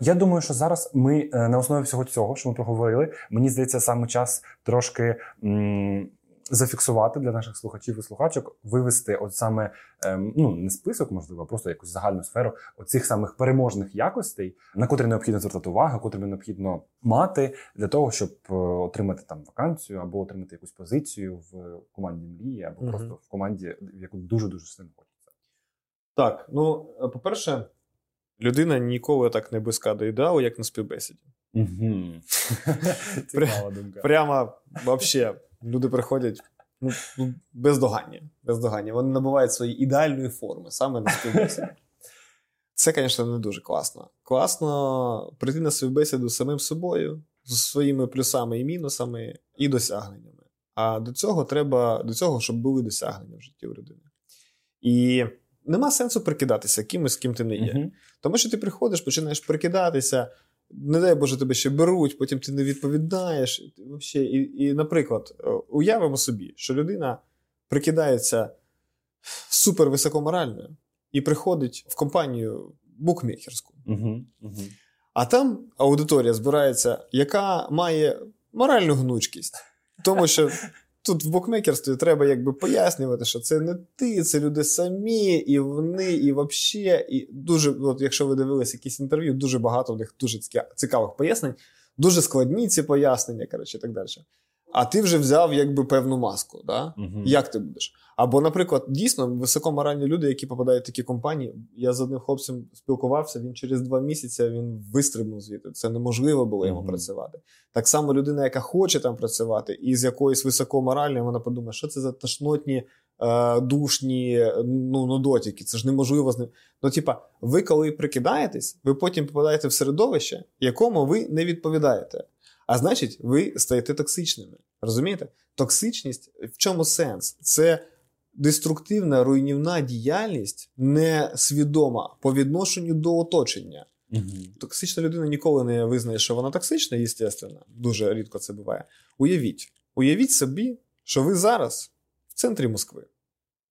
Я думаю, що зараз ми е, на основі всього цього, що ми проговорили, мені здається, саме час трошки м- зафіксувати для наших слухачів і слухачок, вивести от саме ем, ну не список, можливо, а просто якусь загальну сферу оцих самих переможних якостей, на котрі необхідно звертати увагу, котрі необхідно мати для того, щоб е, отримати там вакансію або отримати якусь позицію в команді мрії, або Мгм. просто в команді, в яку дуже дуже сильно хочеться. Так, ну, е, по-перше, людина ніколи так не близька до ідеалу, як на співбесіді. <laughs> Цікава думка. Прямо вообще люди приходять ну, ну, бездоганні. бездоганні. Вони набувають свої ідеальної форми саме на співбесіді. <laughs> Це, звісно, не дуже класно. Класно прийти на співбесіду з самим собою, з своїми плюсами і мінусами, і досягненнями. А до цього треба, до цього, щоб були досягнення в житті у людини. І нема сенсу прикидатися кимось, ким ти не є. Мгм. Тому що ти приходиш, починаєш прикидатися, не дай Боже, тебе ще беруть, потім ти не відповідаєш. І, і, і, наприклад, е, уявимо собі, що людина прикидається супер високоморальною і приходить в компанію букмекерську. Мгм. А там аудиторія збирається, яка має моральну гнучкість. Тому що тут в букмекерстві треба якби пояснювати, що це не ти, це люди самі, і вони, і взагалі. І дуже, от якщо ви дивились якісь інтерв'ю, дуже багато в них дуже ціка- цікавих пояснень. Дуже складні ці пояснення, коротше, і так далі. А ти вже взяв якби певну маску. Да? Мгм. Як ти будеш? Або, наприклад, дійсно високоморальні люди, які попадають в такі компанії. Я з одним хлопцем спілкувався, він через два місяці він вистрибнув звідти. Це неможливо було йому Мгм. працювати. Так само людина, яка хоче там працювати, і з якоюсь високоморальною, вона подумає, що це за тошнотні, е, душні ну, нудотики. Це ж неможливо з ним. Ну, типа, ви коли прикидаєтесь, ви потім попадаєте в середовище, якому ви не відповідаєте. А значить, ви стаєте токсичними. Розумієте? Токсичність в чому сенс? Це деструктивна руйнівна діяльність несвідома по відношенню до оточення. Мгм. Токсична людина ніколи не визнає, що вона токсична, звісно. Дуже рідко це буває. Уявіть, уявіть собі, що ви зараз в центрі Москви.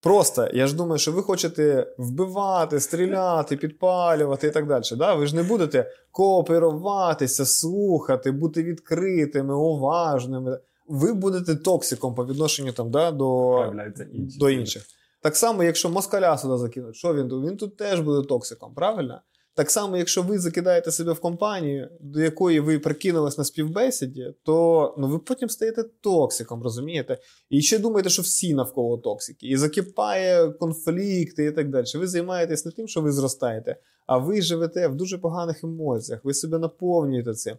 Просто я ж думаю, що ви хочете вбивати, стріляти, підпалювати і так далі. Да? Ви ж не будете кооперуватися, слухати, бути відкритими, уважними. Ви будете токсиком по відношенню там, да, до, до інших. Так само, якщо москаля сюди закинуть, що він тут? Він тут теж буде токсиком, правильно? Так само, якщо ви закидаєте себе в компанію, до якої ви прикинулись на співбесіді, то ну, ви потім стаєте токсиком, розумієте? І ще думаєте, що всі навколо токсики. І закипає конфлікти і так далі. Ви займаєтесь не тим, що ви зростаєте, а ви живете в дуже поганих емоціях, ви себе наповнюєте цим.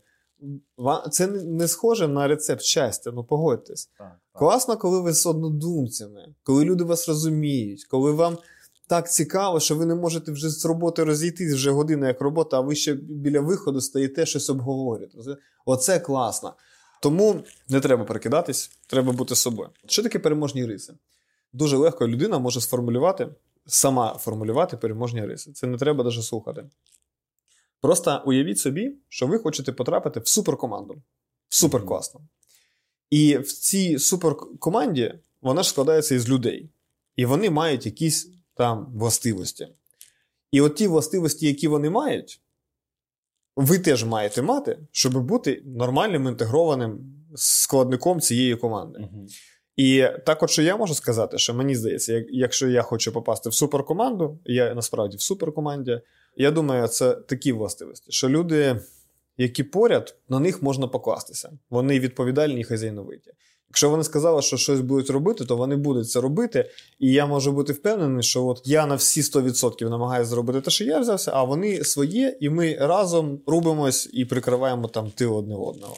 Це не- не схоже на рецепт щастя, ну погодьтесь. Так, так. Класно, коли ви з однодумцями, коли люди вас розуміють, коли вам так цікаво, що ви не можете вже з роботи розійтись вже година як робота, а ви ще біля виходу стоїте щось обговорюєте. Оце класно. Тому не треба перекидатись, треба бути собою. Що таке переможні риси? Дуже легко людина може сформулювати, сама формулювати переможні риси. Це не треба навіть слухати. Просто уявіть собі, що ви хочете потрапити в суперкоманду. В суперкласно. І в цій суперкоманді вона ж складається із людей. І вони мають якісь там властивості. І от ті властивості, які вони мають, ви теж маєте мати, щоб бути нормальним інтегрованим складником цієї команди. І також що я можу сказати, що мені здається, якщо я хочу попасти в суперкоманду, я насправді в суперкоманді, я думаю, це такі властивості, що люди, які поряд, на них можна покластися. Вони відповідальні і хазяйновиті. Якщо вони сказали, що щось будуть робити, то вони будуть це робити. І я можу бути впевнений, що от я на всі 100% намагаюся зробити те, що я взявся, а вони своє, і ми разом рубимось і прикриваємо там тил одне одного.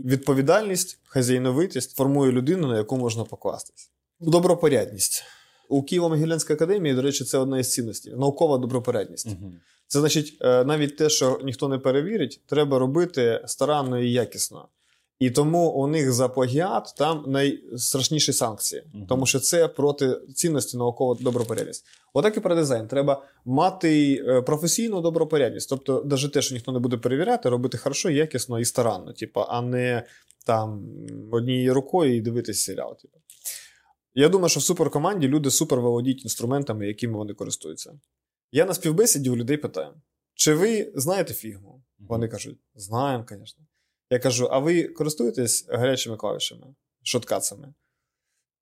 Відповідальність, хазяйновитість формує людину, на яку можна покластись. Добропорядність. У Києво-Могилянській академії, до речі, це одна із цінностей наукова добропорядність. Мгм. Це значить, е, навіть те, що ніхто не перевірить, треба робити старанно і якісно. І тому у них за плагіат там найстрашніші санкції, Мгм. тому що це проти цінності наукова добропорядність. Отак і про дизайн. Треба мати е, професійну добропорядність. Тобто, навіть те, що ніхто не буде перевіряти, робити хорошо, якісно і старанно, типу, а не там однією рукою і дивитись серіал. Типу. Я думаю, що в суперкоманді люди супер володіють інструментами, якими вони користуються. Я на співбесіді у людей питаю: чи ви знаєте фігму? Вони кажуть, знаємо, звісно. Я кажу: а ви користуєтесь гарячими клавішами, шоткацами?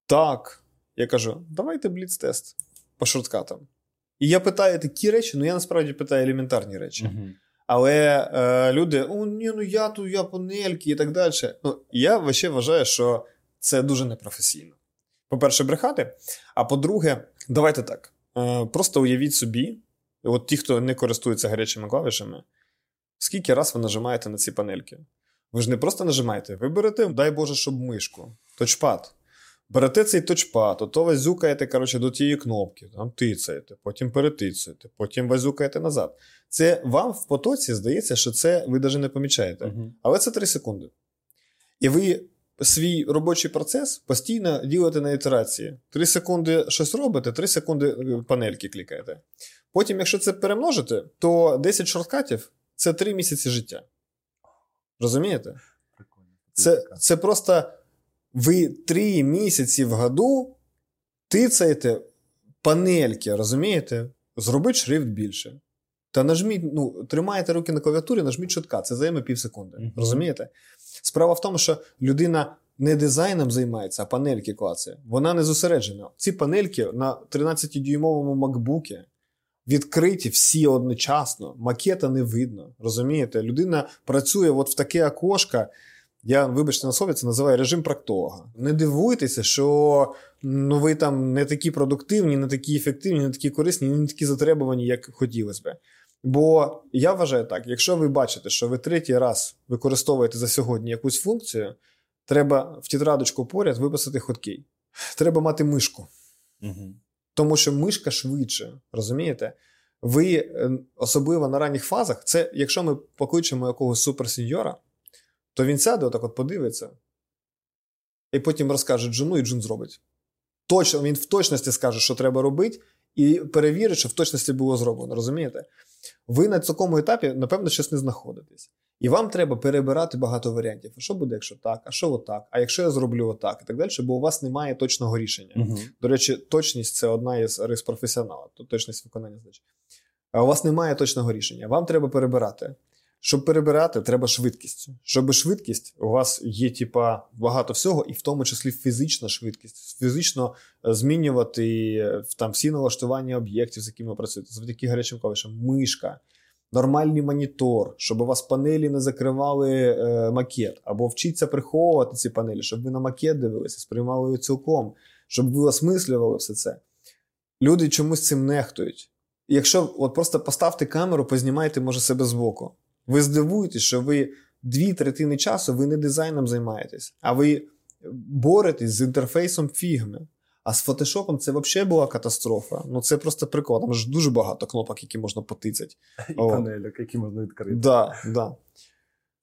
Так. Я кажу, давайте бліц-тест по шорткатам. І я питаю такі речі, ну я насправді питаю елементарні речі. Мгм. Але е, люди, о, ні, ну я тут, я панельки і так далі. Ну, я вообще вважаю, що це дуже непрофесійно. По-перше, брехати. А по-друге, давайте так. Е, просто уявіть собі, от ті, хто не користується гарячими клавішами, скільки раз ви нажимаєте на ці панельки? Ви ж не просто нажимаєте, ви берете, дай Боже, щоб мишку, точпад. Берете цей точпад, ото вазюкаєте коротше, до тієї кнопки, там тицаєте, потім перетицаєте, потім вазюкаєте назад. Це вам в потоці здається, що це ви навіть не помічаєте. Мгм. Але це 3 секунди. І ви свій робочий процес постійно ділите на ітерації. 3 секунди щось робите, 3 секунди е, панельки клікаєте. Потім, якщо це перемножити, то 10 шорткатів це 3 місяці життя. Розумієте? Це, це просто ви 3 місяці в году тицаєте панельки, розумієте? Зробіть шрифт більше. Та нажміть, ну, тримаєте руки на клавіатурі, нажміть шотка, це займе пів секунди. Мгм. Розумієте? Справа в тому, що людина не дизайном займається, а панельки клацає. Вона не зосереджена. Ці панельки на 13-дюймовому макбукі, відкриті всі одночасно, макета не видно. Розумієте? Людина працює от в таке окошко. Я, вибачте, на слові, це називаю режим практолога. Не дивуйтеся, що ну, ви там не такі продуктивні, не такі ефективні, не такі корисні, не такі затребувані, як хотілося би. Бо я вважаю так: якщо ви бачите, що ви третій раз використовуєте за сьогодні якусь функцію, треба в тетрадочку поряд виписати хоткей. Треба мати мишку. Угу. Тому що мишка швидше, розумієте? Ви е, особливо на ранніх фазах, це якщо ми покличемо якогось суперсеньора, то він сяде, отак от подивиться, і потім розкаже Джуну, і Джун зробить. Точно, Він в точності скаже, що треба робити, і перевірить, що в точності було зроблено. Розумієте? Ви на такому етапі, напевно, щось не знаходитесь. І вам треба перебирати багато варіантів. А що буде, якщо так, а що отак, а якщо я зроблю отак, і так далі, бо у вас немає точного рішення. uh До речі, точність це одна із рис професіонала, то точність виконання задач. А у вас немає точного рішення. Вам треба перебирати. Щоб перебирати, треба швидкість. Щоб швидкість, у вас є типа багато всього, і в тому числі фізична швидкість, фізично е, змінювати е, там всі налаштування об'єктів, з якими працюєте, завдяки гарячим клавішам, мишка, нормальний монітор, щоб у вас панелі не закривали е, макет, або вчіться приховувати ці панелі, щоб ви на макет дивилися, сприймали його цілком, щоб ви осмислювали все це. Люди чомусь цим нехтують. Якщо от просто поставте камеру, познімайте, може, себе збоку. Ви здивуєтесь, що ви дві третини часу ви не дизайном займаєтесь, а ви боретесь з інтерфейсом фігми. А з фотошопом це взагалі була катастрофа. Ну це просто прикол. Там ж дуже багато кнопок, які можна потицяти. <laughs> І панелек, які можна відкрити. Да, да.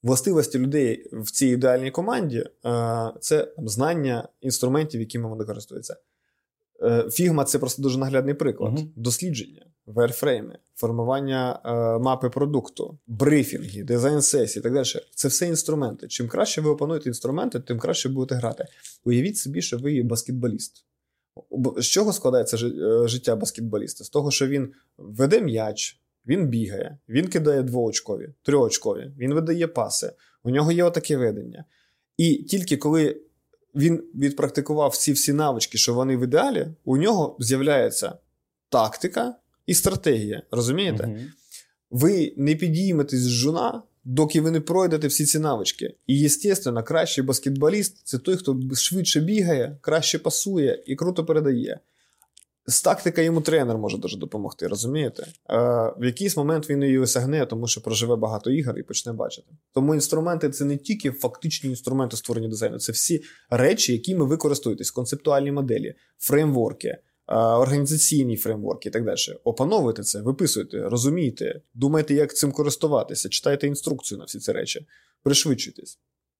Властивості людей в цій ідеальній команді е, це знання інструментів, якими вони користуються. Фігма це просто дуже наглядний приклад. Uh-huh. Дослідження, вайрфрейми, формування е, мапи продукту, брифінги, дизайн сесії і так далі. Це все інструменти. Чим краще ви опануєте інструменти, тим краще будете грати. Уявіть собі, що ви баскетболіст. З чого складається е, життя баскетболіста? З того, що він веде м'яч, він бігає, він кидає двоочкові, триочкові, він видає паси, у нього є отаке ведення. І тільки коли він відпрактикував всі всі навички, що вони в ідеалі, у нього з'являється тактика і стратегія. Розумієте? Угу. Ви не підійметесь з жуна, доки ви не пройдете всі ці навички. І, звісно, кращий баскетболіст це той, хто швидше бігає, краще пасує і круто передає. З тактика йому тренер може дуже допомогти, розумієте? Е, В якийсь момент він її осягне, тому що проживе багато ігор і почне бачити. Тому інструменти це не тільки фактичні інструменти створення дизайну, це всі речі, якими ви користуєтесь, концептуальні моделі, фреймворки, організаційні фреймворки і так далі. Опановуйте це, виписуйте, розумійте, думайте, як цим користуватися, читайте інструкцію на всі ці речі, пришвидшуйтесь.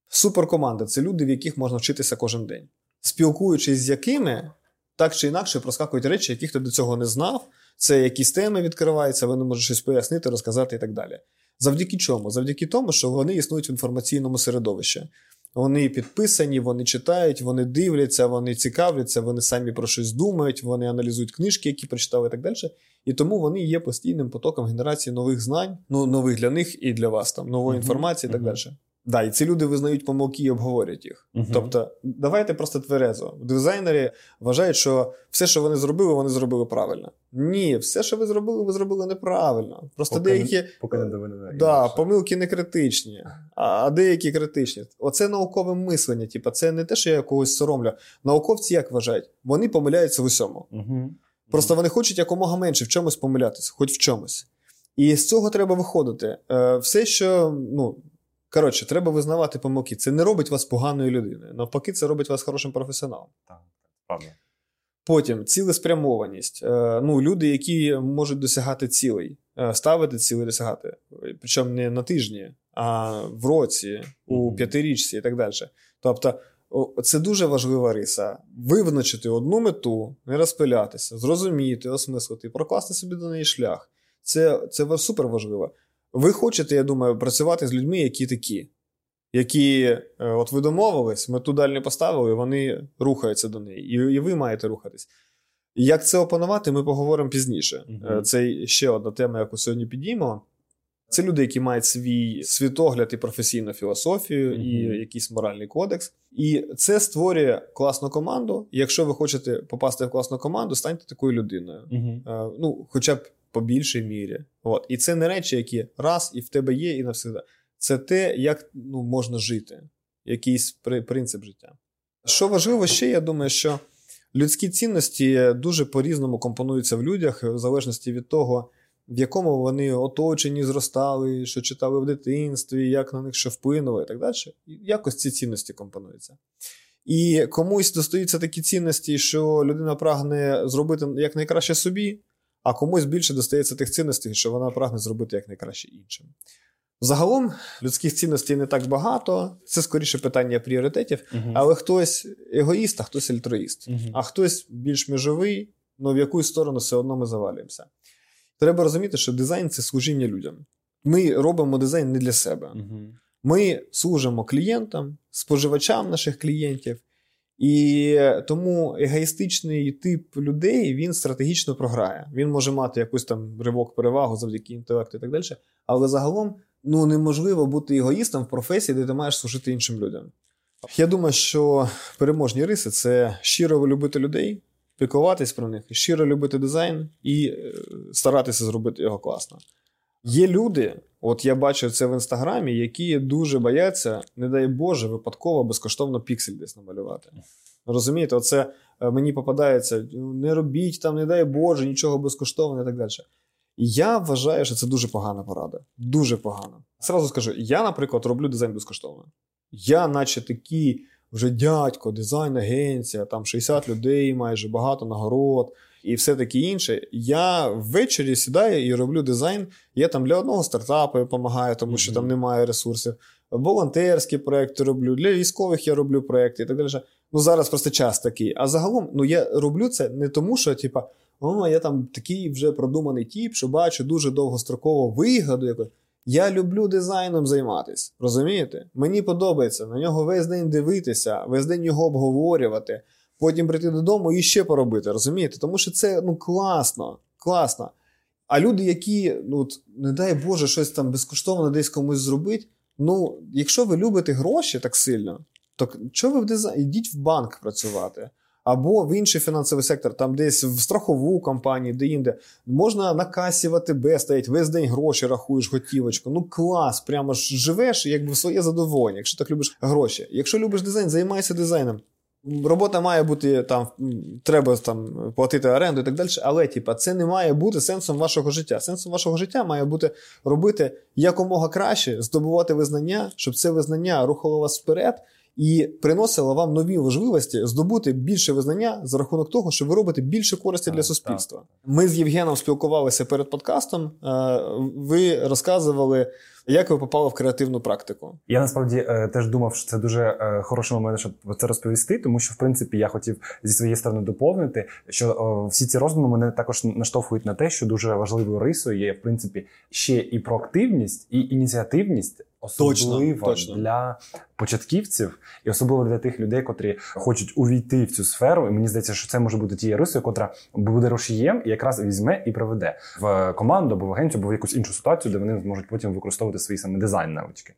Суперкоманда це люди, в яких можна вчитися кожен день. Спілкуючись з якими так чи інакше проскакують речі, яких ти до цього не знав. Це якісь теми відкриваються, вони можуть щось пояснити, розказати і так далі. Завдяки чому? Завдяки тому, що вони існують в інформаційному середовищі. Вони підписані, вони читають, вони дивляться, вони цікавляться, вони самі про щось думають, вони аналізують книжки, які прочитали і так далі. І тому вони є постійним потоком генерації нових знань, ну нових для них і для вас, там нової інформації і так далі. Да, і ці люди визнають помилки і обговорюють їх. Uh-huh. Тобто, давайте просто тверезо. Дизайнери вважають, що все, що вони зробили, вони зробили правильно. Ні, все, що ви зробили, ви зробили неправильно. Просто поки деякі поки не да, помилки не критичні, а деякі критичні. Оце наукове мислення. Типу, це не те, що я когось соромлю. Науковці як вважають? Вони помиляються в усьому. Uh-huh. Просто вони хочуть якомога менше в чомусь помилятися, хоч в чомусь. І з цього треба виходити. Е, все, що ну. Коротше, треба визнавати помилки. Це не робить вас поганою людиною. Навпаки, це робить вас хорошим професіоналом. Так, правда. Потім цілеспрямованість. Е, ну, Люди, які можуть досягати цілей, е, ставити цілей досягати. Причому не на тижні, а в році, у п'ятирічці і так далі. Тобто, це дуже важлива риса. Визначити одну мету, не розпилятися, зрозуміти, осмислити, прокласти собі до неї шлях. Це це супер важливо. Ви хочете, я думаю, працювати з людьми, які такі, які, е, от ви домовились, ми ту дальню поставили, вони рухаються до неї, і і ви маєте рухатись. Як це опанувати, ми поговоримо пізніше. uh Це ще одна тема, яку сьогодні підіймо. Це люди, які мають свій світогляд і професійну філософію, uh і якийсь моральний кодекс. І це створює класну команду. Якщо ви хочете попасти в класну команду, станьте такою людиною. uh Ну, хоча б по більшій мірі. От. І це не речі, які раз і в тебе є, і навсегда. Це те, як ну, можна жити, якийсь принцип життя. Що важливо ще, я думаю, що людські цінності дуже по-різному компонуються в людях, в залежності від того, в якому вони оточені, зростали, що читали в дитинстві, як на них що вплинуло і так далі. Якось ці цінності компонуються. І комусь достаються такі цінності, що людина прагне зробити якнайкраще собі, а комусь більше достається тих цінностей, що вона прагне зробити якнайкраще іншим. Загалом людських цінностей не так багато, це скоріше питання пріоритетів, uh але хтось егоїст, а хтось альтруїст, uh а хтось більш межовий, але в якусь сторону все одно ми завалюємося. Треба розуміти, що дизайн це служіння людям. Ми робимо дизайн не для себе. uh Ми служимо клієнтам, споживачам наших клієнтів. І тому егоїстичний тип людей він стратегічно програє. Він може мати якусь там ривок перевагу завдяки інтелекту і так далі. Але загалом ну, неможливо бути егоїстом в професії, де ти маєш служити іншим людям. Я думаю, що переможні риси це щиро любити людей, піклуватись про них, щиро любити дизайн і е, старатися зробити його класно. Є люди, от я бачив це в інстаграмі, які дуже бояться, не дай Боже, випадково безкоштовно піксель десь намалювати. Розумієте, оце е, мені попадається: не робіть там, не дай Боже, нічого безкоштовно і так далі. Я вважаю, що це дуже погана порада. Дуже погана. Сразу скажу: я, наприклад, роблю дизайн безкоштовно. Я, наче такий вже дядько, дизайн-агенція, там 60 людей, майже багато нагород і все таке інше. Я ввечері сідаю і роблю дизайн. Я там для одного стартапу допомагаю, тому що mm-hmm. там немає ресурсів. Волонтерські проекти роблю, для військових я роблю проекти і так далі. Ну зараз просто час такий. А загалом, ну я роблю це не тому, що, типа, о, я там такий вже продуманий тіп, що бачу дуже довгостроково вигоду. якось. Я люблю дизайном займатися. Розумієте? Мені подобається на нього весь день дивитися, весь день його обговорювати потім прийти додому і ще поробити. Розумієте? Тому що це ну класно, класно. А люди, які, ну, не дай Боже, щось там безкоштовно десь комусь зробити. Ну, якщо ви любите гроші так сильно, то що ви в дизайн? Йдіть в банк працювати. Або в інший фінансовий сектор, там десь в страхову компанію, де інде можна на касі в АТБ стоять, весь день гроші рахуєш, готівочку. Ну клас, прямо ж живеш, якби в своє задоволення, якщо так любиш гроші. Якщо любиш дизайн, займайся дизайном. Робота має бути там, треба там платити оренду і так далі, але типа, це не має бути сенсом вашого життя. Сенсом вашого життя має бути робити якомога краще, здобувати визнання, щоб це визнання рухало вас вперед і приносило вам нові можливості здобути більше визнання за рахунок того, що ви робите більше користі для суспільства. Ми з Євгеном спілкувалися перед подкастом. Е, ви розказували. Як ви попали в креативну практику? Я насправді е, теж думав, що це дуже е, хороший момент, щоб це розповісти, тому що в принципі я хотів зі своєї сторони доповнити, що о, всі ці роздуми мене також наштовхують на те, що дуже важливою рисою є в принципі ще і проактивність, і ініціативність, особливо точно, для початківців, і особливо для тих людей, котрі хочуть увійти в цю сферу. І мені здається, що це може бути тією рисою, котра буде рушієм і якраз візьме і проведе в команду або в агенцію, або в якусь іншу ситуацію, де вони зможуть потім використовувати свої саме дизайн навички.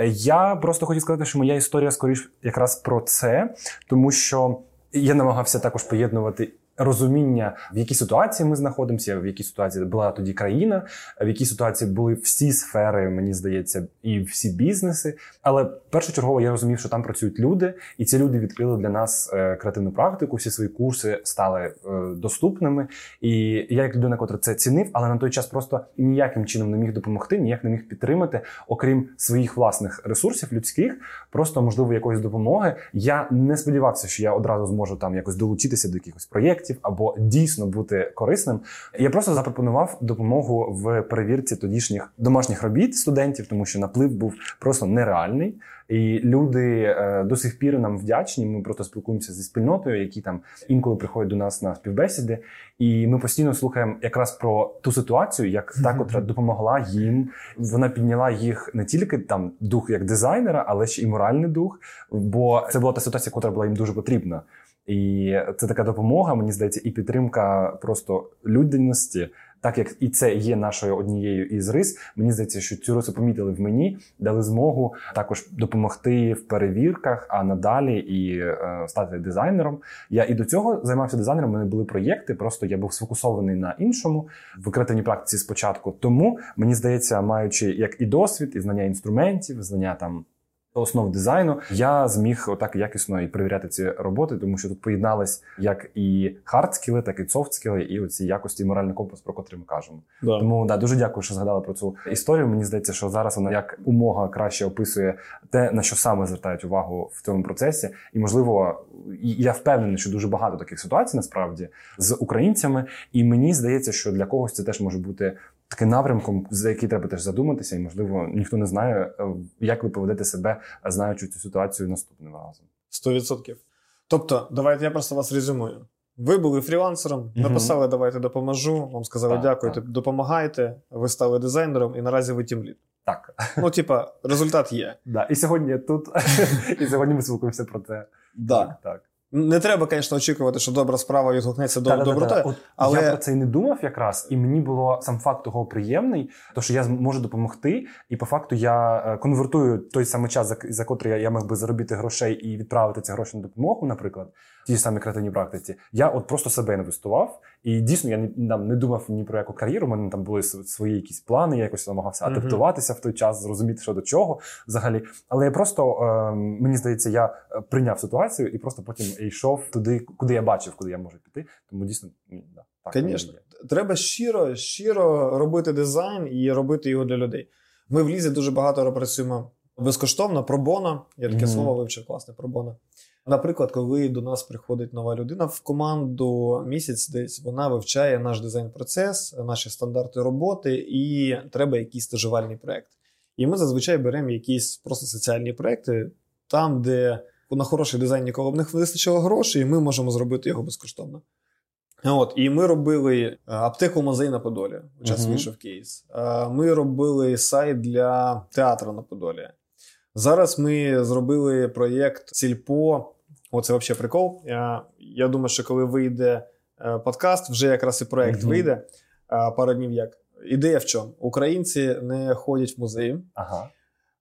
Е, я просто хотів сказати, що моя історія скоріш якраз про це, тому що я намагався також поєднувати розуміння, в якій ситуації ми знаходимося, в якій ситуації була тоді країна, в якій ситуації були всі сфери, мені здається, і всі бізнеси. Але першочергово я розумів, що там працюють люди, і ці люди відкрили для нас е, креативну практику. Всі свої курси стали е, доступними. І я, як людина, котра це цінив, але на той час просто ніяким чином не міг допомогти, ніяк не міг підтримати, окрім своїх власних ресурсів людських, просто можливо якоїсь допомоги. Я не сподівався, що я одразу зможу там якось долучитися до якихось проєктів проєктів або дійсно бути корисним. Я просто запропонував допомогу в перевірці тодішніх домашніх робіт студентів, тому що наплив був просто нереальний. І люди е, до сих пір нам вдячні. Ми просто спілкуємося зі спільнотою, які там інколи приходять до нас на співбесіди. І ми постійно слухаємо якраз про ту ситуацію, як та, котра допомогла їм. Вона підняла їх не тільки там дух як дизайнера, але ще й моральний дух. Бо це була та ситуація, котра була їм дуже потрібна. І це така допомога, мені здається, і підтримка просто людяності, так як і це є нашою однією із рис, мені здається, що цю рису помітили в мені, дали змогу також допомогти в перевірках, а надалі і е, стати дизайнером. Я і до цього займався дизайнером. У мене були проєкти. Просто я був сфокусований на іншому в креативній практиці спочатку. Тому мені здається, маючи як і досвід, і знання інструментів, знання там основ дизайну, я зміг отак якісно і перевіряти ці роботи, тому що тут поєднались як і хардскіли, так і софтскіли, і оці якості моральний компас, про котрий ми кажемо. Да. Тому да, дуже дякую, що згадали про цю історію. Мені здається, що зараз вона як умога краще описує те, на що саме звертають увагу в цьому процесі, і можливо, я впевнений, що дуже багато таких ситуацій насправді з українцями, і мені здається, що для когось це теж може бути таким напрямком, за який треба теж задуматися, і можливо ніхто не знає, е, як ви поведете себе, знаючи цю ситуацію наступним разом. Сто відсотків. Тобто, давайте я просто вас резюмую. Ви були фрілансером, написали, давайте допоможу. Вам сказали, так, дякую, так. допомагайте. Ви стали дизайнером, і наразі ви тімлід. Так. Ну, типа, результат є. <laughs> Да. І сьогодні я тут, <laughs> і сьогодні ми спілкуємося про це. Да. Так. Не треба, звісно, очікувати, що добра справа відгукнеться до доброти. Але я про це і не думав якраз, і мені було сам факт того приємний, то що я можу допомогти, і по факту я е, конвертую той самий час, за, за котрий я, я мав би заробити грошей і відправити ці гроші на допомогу, наприклад, ті самі креативній практиці. Я от просто себе інвестував, і дійсно я не там не думав ні про яку кар'єру. У мене там були свої якісь плани. Я якось намагався mm-hmm. адаптуватися в той час, зрозуміти, що до чого взагалі. Але я просто е, мені здається, я е, прийняв ситуацію і просто потім йшов туди, куди я бачив, куди я можу піти. Тому дійсно да, так. Звісно, треба щиро, щиро робити дизайн і робити його для людей. Ми в лізі дуже багато працюємо безкоштовно, пробона. Я таке mm-hmm. слово вивчив класне пробона. Наприклад, коли до нас приходить нова людина в команду місяць, десь вона вивчає наш дизайн-процес, наші стандарти роботи, і треба якийсь стажувальний проект. І ми зазвичай беремо якісь просто соціальні проекти, там, де на хороший дизайн нікого б не вистачило грошей, і ми можемо зробити його безкоштовно. От, І ми робили е, аптеку музей на Подолі. Час uh-huh. вийшов кейс. Е, ми робили сайт для театру на Подолі. Зараз ми зробили проєкт Сільпо. Оце взагалі прикол. Я я думаю, що коли вийде е, подкаст, вже якраз і проєкт mm-hmm. вийде е, пару днів як. Ідея в чому? Українці не ходять в музеї. Ага.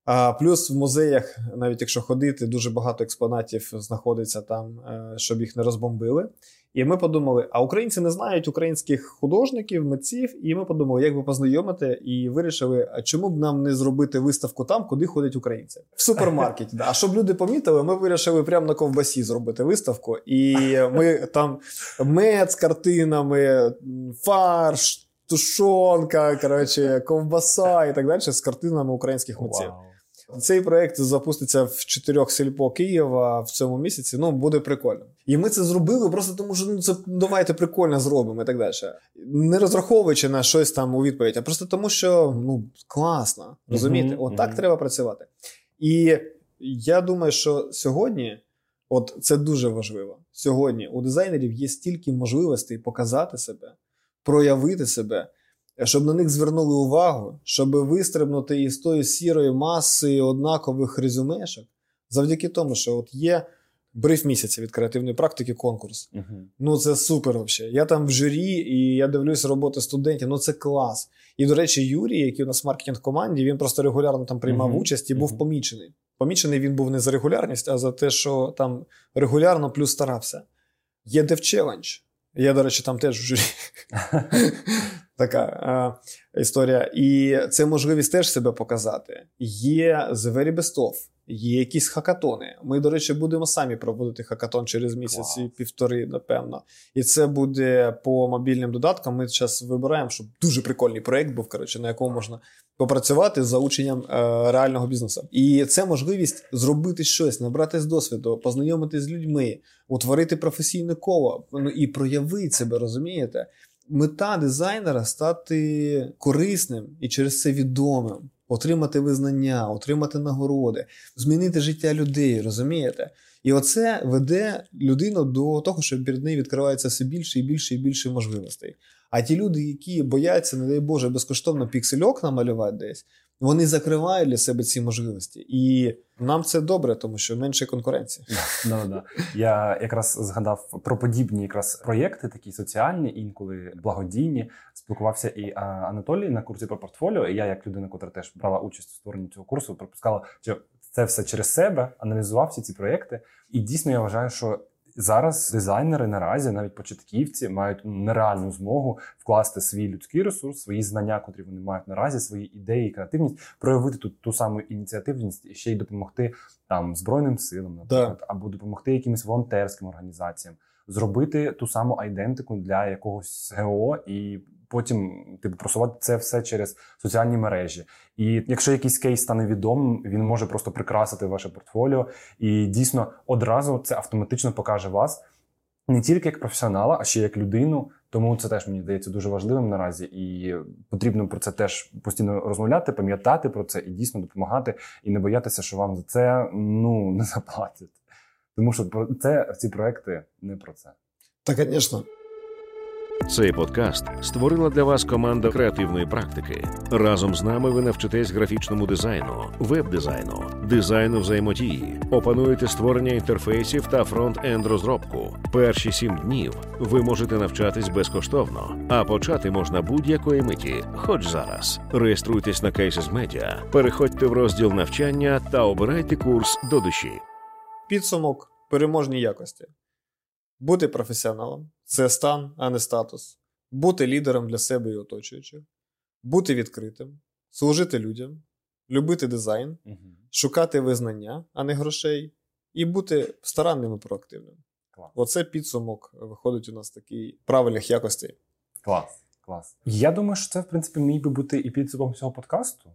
А плюс в музеях, навіть якщо ходити, дуже багато експонатів знаходиться там, е, щоб їх не розбомбили. І ми подумали: а українці не знають українських художників, митців, і ми подумали, як би познайомити, і вирішили, а чому б нам не зробити виставку там, куди ходять українці в супермаркеті. А щоб люди помітили, ми вирішили прямо на ковбасі зробити виставку. І ми там мед з картинами, фарш. Тушонка, коротше, ковбаса і так далі з картинами українських митців. Цей проект запуститься в чотирьох сільпо Києва в цьому місяці. Ну буде прикольно. І ми це зробили просто тому, що ну це давайте прикольно зробимо і так далі. Не розраховуючи на щось там у відповідь, а просто тому, що ну класно. Розумієте? Mm-hmm. От mm-hmm. треба працювати. І я думаю, що сьогодні, от це дуже важливо. Сьогодні у дизайнерів є стільки можливостей показати себе, проявити себе щоб на них звернули увагу, щоб вистрибнути із тої сірої маси однакових резюмешок, завдяки тому, що от є бриф місяця від креативної практики конкурс. Uh-huh. Ну це супер взагалі. Я там в журі і я дивлюсь роботи студентів. Ну це клас. І, до речі, Юрій, який у нас в маркетинг команді, він просто регулярно там приймав uh-huh. участь і був uh-huh. помічений. Помічений він був не за регулярність, а за те, що там регулярно плюс старався. Є девчелендж. Я, до речі, там теж в журі. <laughs> така е, історія. І це можливість теж себе показати. Є The Very Best Of, є якісь хакатони. Ми, до речі, будемо самі проводити хакатон через місяць і півтори, напевно. І це буде по мобільним додаткам. Ми зараз вибираємо, щоб дуже прикольний проєкт був, коротше, на якому можна попрацювати за ученням е, реального бізнесу. І це можливість зробити щось, набрати з досвіду, познайомитися з людьми, утворити професійне коло ну, і проявити себе, розумієте? Мета дизайнера стати корисним і через це відомим, отримати визнання, отримати нагороди, змінити життя людей, розумієте? І оце веде людину до того, що перед нею відкривається все більше і більше і більше можливостей. А ті люди, які бояться, не дай Боже, безкоштовно піксельок намалювати десь, Вони закривають для себе ці можливості, і нам це добре, тому що менше конкуренції. <laughs> Да, да. Я якраз згадав про подібні якраз проєкти, такі соціальні, інколи благодійні. Спілкувався і Анатолій на курсі про портфоліо. І я, як людина, яка теж брала участь у створенні цього курсу, пропускала, що це все через себе, аналізував всі ці проєкти. І дійсно я вважаю, що Зараз дизайнери наразі, навіть початківці, мають нереальну змогу вкласти свій людський ресурс, свої знання, котрі вони мають наразі, свої ідеї, і креативність, проявити тут ту саму ініціативність і ще й допомогти там збройним силам, наприклад, да. або допомогти якимось волонтерським організаціям, зробити ту саму айдентику для якогось ГО і потім типу, просувати це все через соціальні мережі. І якщо якийсь кейс стане відомим, він може просто прикрасити ваше портфоліо. І дійсно одразу це автоматично покаже вас не тільки як професіонала, а ще як людину. Тому це теж мені здається дуже важливим наразі, і потрібно про це теж постійно розмовляти, пам'ятати про це і дійсно допомагати, і не боятися, що вам за це ну не заплатять. Тому що це ці проекти не про це. Так, звісно. Цей подкаст створила для вас команда креативної практики. Разом з нами ви навчитесь графічному дизайну, веб-дизайну, дизайну взаємодії, опануєте створення інтерфейсів та фронт-енд розробку. Перші сім днів ви можете навчатись безкоштовно, а почати можна будь-якої миті, хоч зараз. Реєструйтесь на Cases Media, переходьте в розділ навчання та обирайте курс до душі. Підсумок переможні якості. Бути професіоналом це стан, а не статус, бути лідером для себе і оточуючих, бути відкритим, служити людям, любити дизайн, угу. шукати визнання, а не грошей, і бути старанним і проактивним. Клас. Оце підсумок виходить у нас такий правильних якостей. Клас. Клас. Я думаю, що це, в принципі, міг би бути і підсумком цього подкасту.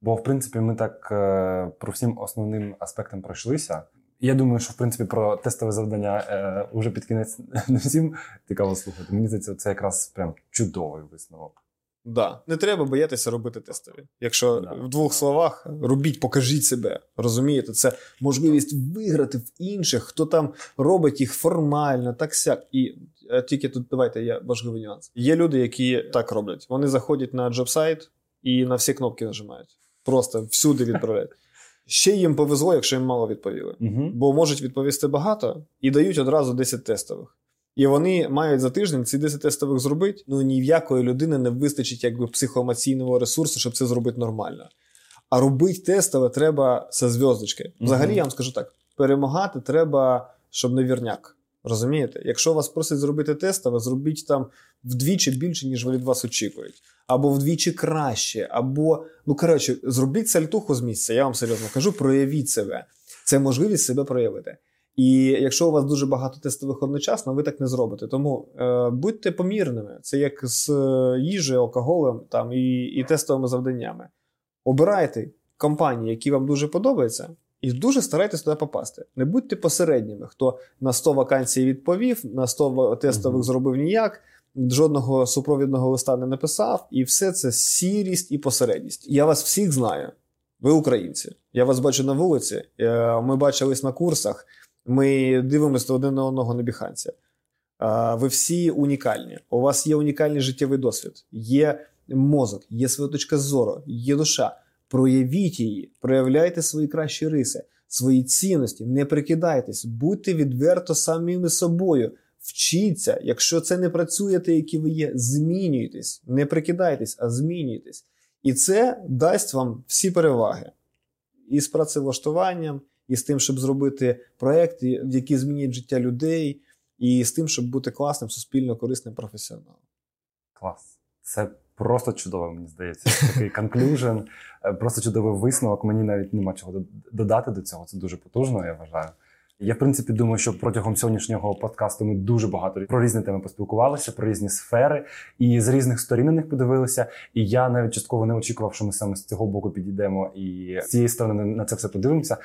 Бо, в принципі, ми так е, про всім основним аспектам пройшлися. Я думаю, що в принципі про тестове завдання е, вже під кінець не всім цікаво слухати. Мені здається, це якраз прям чудовий висновок. Да, не треба боятися робити тестові. Якщо да, в двох словах робіть, покажіть себе. Розумієте, це можливість виграти в інших, хто там робить їх формально, так сяк. І е, тільки тут давайте я важливий нюанс. Є люди, які так роблять. Вони заходять на джоб-сайт і на всі кнопки нажимають. Просто всюди відправляють. Ще їм повезло, якщо їм мало відповіли. угу. Бо можуть відповісти багато і дають одразу 10 тестових. І вони мають за тиждень ці 10 тестових зробити. Ну ні в якої людини не вистачить якби психоемоційного ресурсу, щоб це зробити нормально. А робити тестове треба зі зв'язочки. Взагалі, угу. я вам скажу так: перемагати треба, щоб не вірняк. Розумієте? Якщо вас просять зробити тестове, зробіть там вдвічі більше, ніж від вас очікують або вдвічі краще, або, ну коротше, зробіть сальтуху з місця, я вам серйозно кажу, проявіть себе. Це можливість себе проявити. І якщо у вас дуже багато тестових одночасно, ви так не зробите. Тому е, будьте помірними. Це як з е, їжею, алкоголем там, і і тестовими завданнями. Обирайте компанії, які вам дуже подобаються, і дуже старайтесь туди попасти. Не будьте посередніми, хто на 100 вакансій відповів, на 100 тестових mm-hmm. зробив ніяк жодного супровідного листа не написав, і все це сірість і посередність. Я вас всіх знаю. Ви українці. Я вас бачу на вулиці. Е, ми бачились на курсах. Ми дивимося один на одного на біханці. Е, ви всі унікальні. У вас є унікальний життєвий досвід, є мозок, є своя точка зору, є душа. Проявіть її, проявляйте свої кращі риси, свої цінності, не прикидайтесь, будьте відверто самими собою. Вчіться, якщо це не працює, те, які ви є, змінюйтесь, не прикидайтесь, а змінюйтесь. І це дасть вам всі переваги і з працевлаштуванням, і з тим, щоб зробити проекти, які змінять життя людей, і з тим, щоб бути класним, суспільно корисним професіоналом. Клас. Це просто чудово, мені здається. Такий <laughs> конклюжн, просто чудовий висновок. Мені навіть нема чого додати до цього. Це дуже потужно, я вважаю. Я в принципі думаю, що протягом сьогоднішнього подкасту ми дуже багато про різні теми поспілкувалися, про різні сфери і з різних сторін на них подивилися. І я навіть частково не очікував, що ми саме з цього боку підійдемо і з цієї сторони на це все подивимося.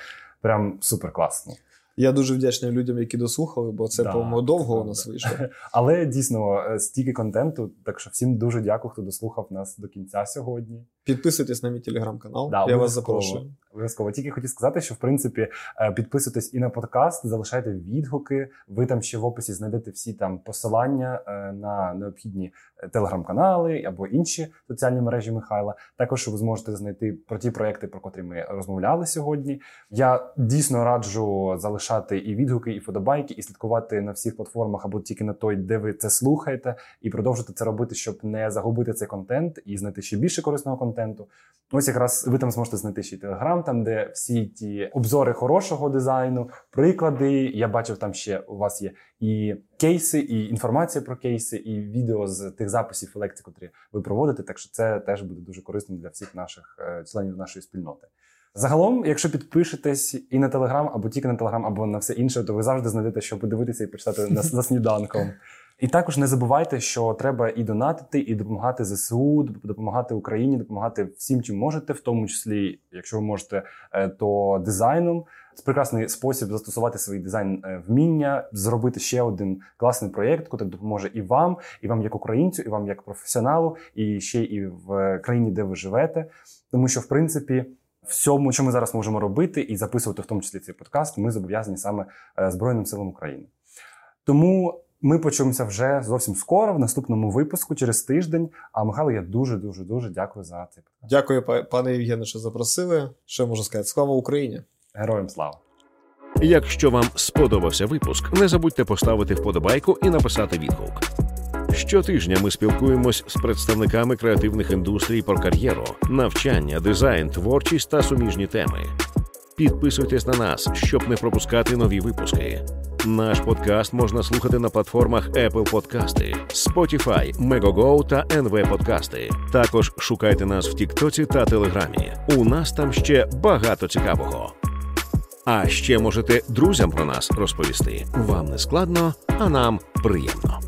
Прям супер класно. Я дуже вдячний людям, які дослухали, бо це да, по-моєму довго у нас вийшло. <laughs> Але дійсно е, стільки контенту. Так що всім дуже дякую, хто дослухав нас до кінця сьогодні. Підписуйтесь на мій телеграм-канал. Да, Я вас запрошую. Обов'язково. Тільки хотів сказати, що в принципі е, підписуйтесь і на подкаст, залишайте відгуки. Ви там ще в описі знайдете всі там посилання е, на необхідні е, телеграм-канали або інші соціальні мережі Михайла. Також ви зможете знайти про ті проекти, про котрі ми розмовляли сьогодні. Я дійсно раджу залишати і відгуки, і фотобайки, і слідкувати на всіх платформах або тільки на той, де ви це слухаєте, і продовжити це робити, щоб не загубити цей контент і знайти ще більше корисного контенту. Ось якраз ви там зможете знайти ще й телеграм, там де всі ті обзори хорошого дизайну, приклади. Я бачив, там ще у вас є і кейси, і інформація про кейси, і відео з тих записів і лекцій, котрі ви проводите. Так що це теж буде дуже корисним для всіх наших е, членів нашої спільноти. Загалом, якщо підпишетесь і на телеграм, або тільки на телеграм, або на все інше, то ви завжди знайдете, що подивитися і почитати на за сніданком. І також не забувайте, що треба і донатити, і допомагати ЗСУ, допомагати Україні, допомагати всім, чим можете, в тому числі, якщо ви можете, е, то дизайном. Це прекрасний спосіб застосувати свої дизайн е, вміння, зробити ще один класний проєкт, який допоможе і вам, і вам як українцю, і вам як професіоналу, і ще і в країні, де ви живете. Тому що, в принципі, всьому, що ми зараз можемо робити, і записувати, в тому числі цей подкаст, ми зобов'язані саме е, Збройним силам України. Тому ми почуємося вже зовсім скоро, в наступному випуску, через тиждень. А Михайло, я дуже дуже дуже дякую за цей подкаст. Дякую, па- пане Євгене, що запросили. Що можу сказати? Слава Україні! Героям слава! Якщо вам сподобався випуск, не забудьте поставити вподобайку і написати відгук. Щотижня ми спілкуємось з представниками креативних індустрій про кар'єру, навчання, дизайн, творчість та суміжні теми. Підписуйтесь на нас, щоб не пропускати нові випуски. Наш подкаст можна слухати на платформах Apple Подкасти, Spotify, Megogo та NV Подкасти. Також шукайте нас в Тіктоці та Телеграмі. У нас там ще багато цікавого. А ще можете друзям про нас розповісти. Вам не складно, а нам приємно.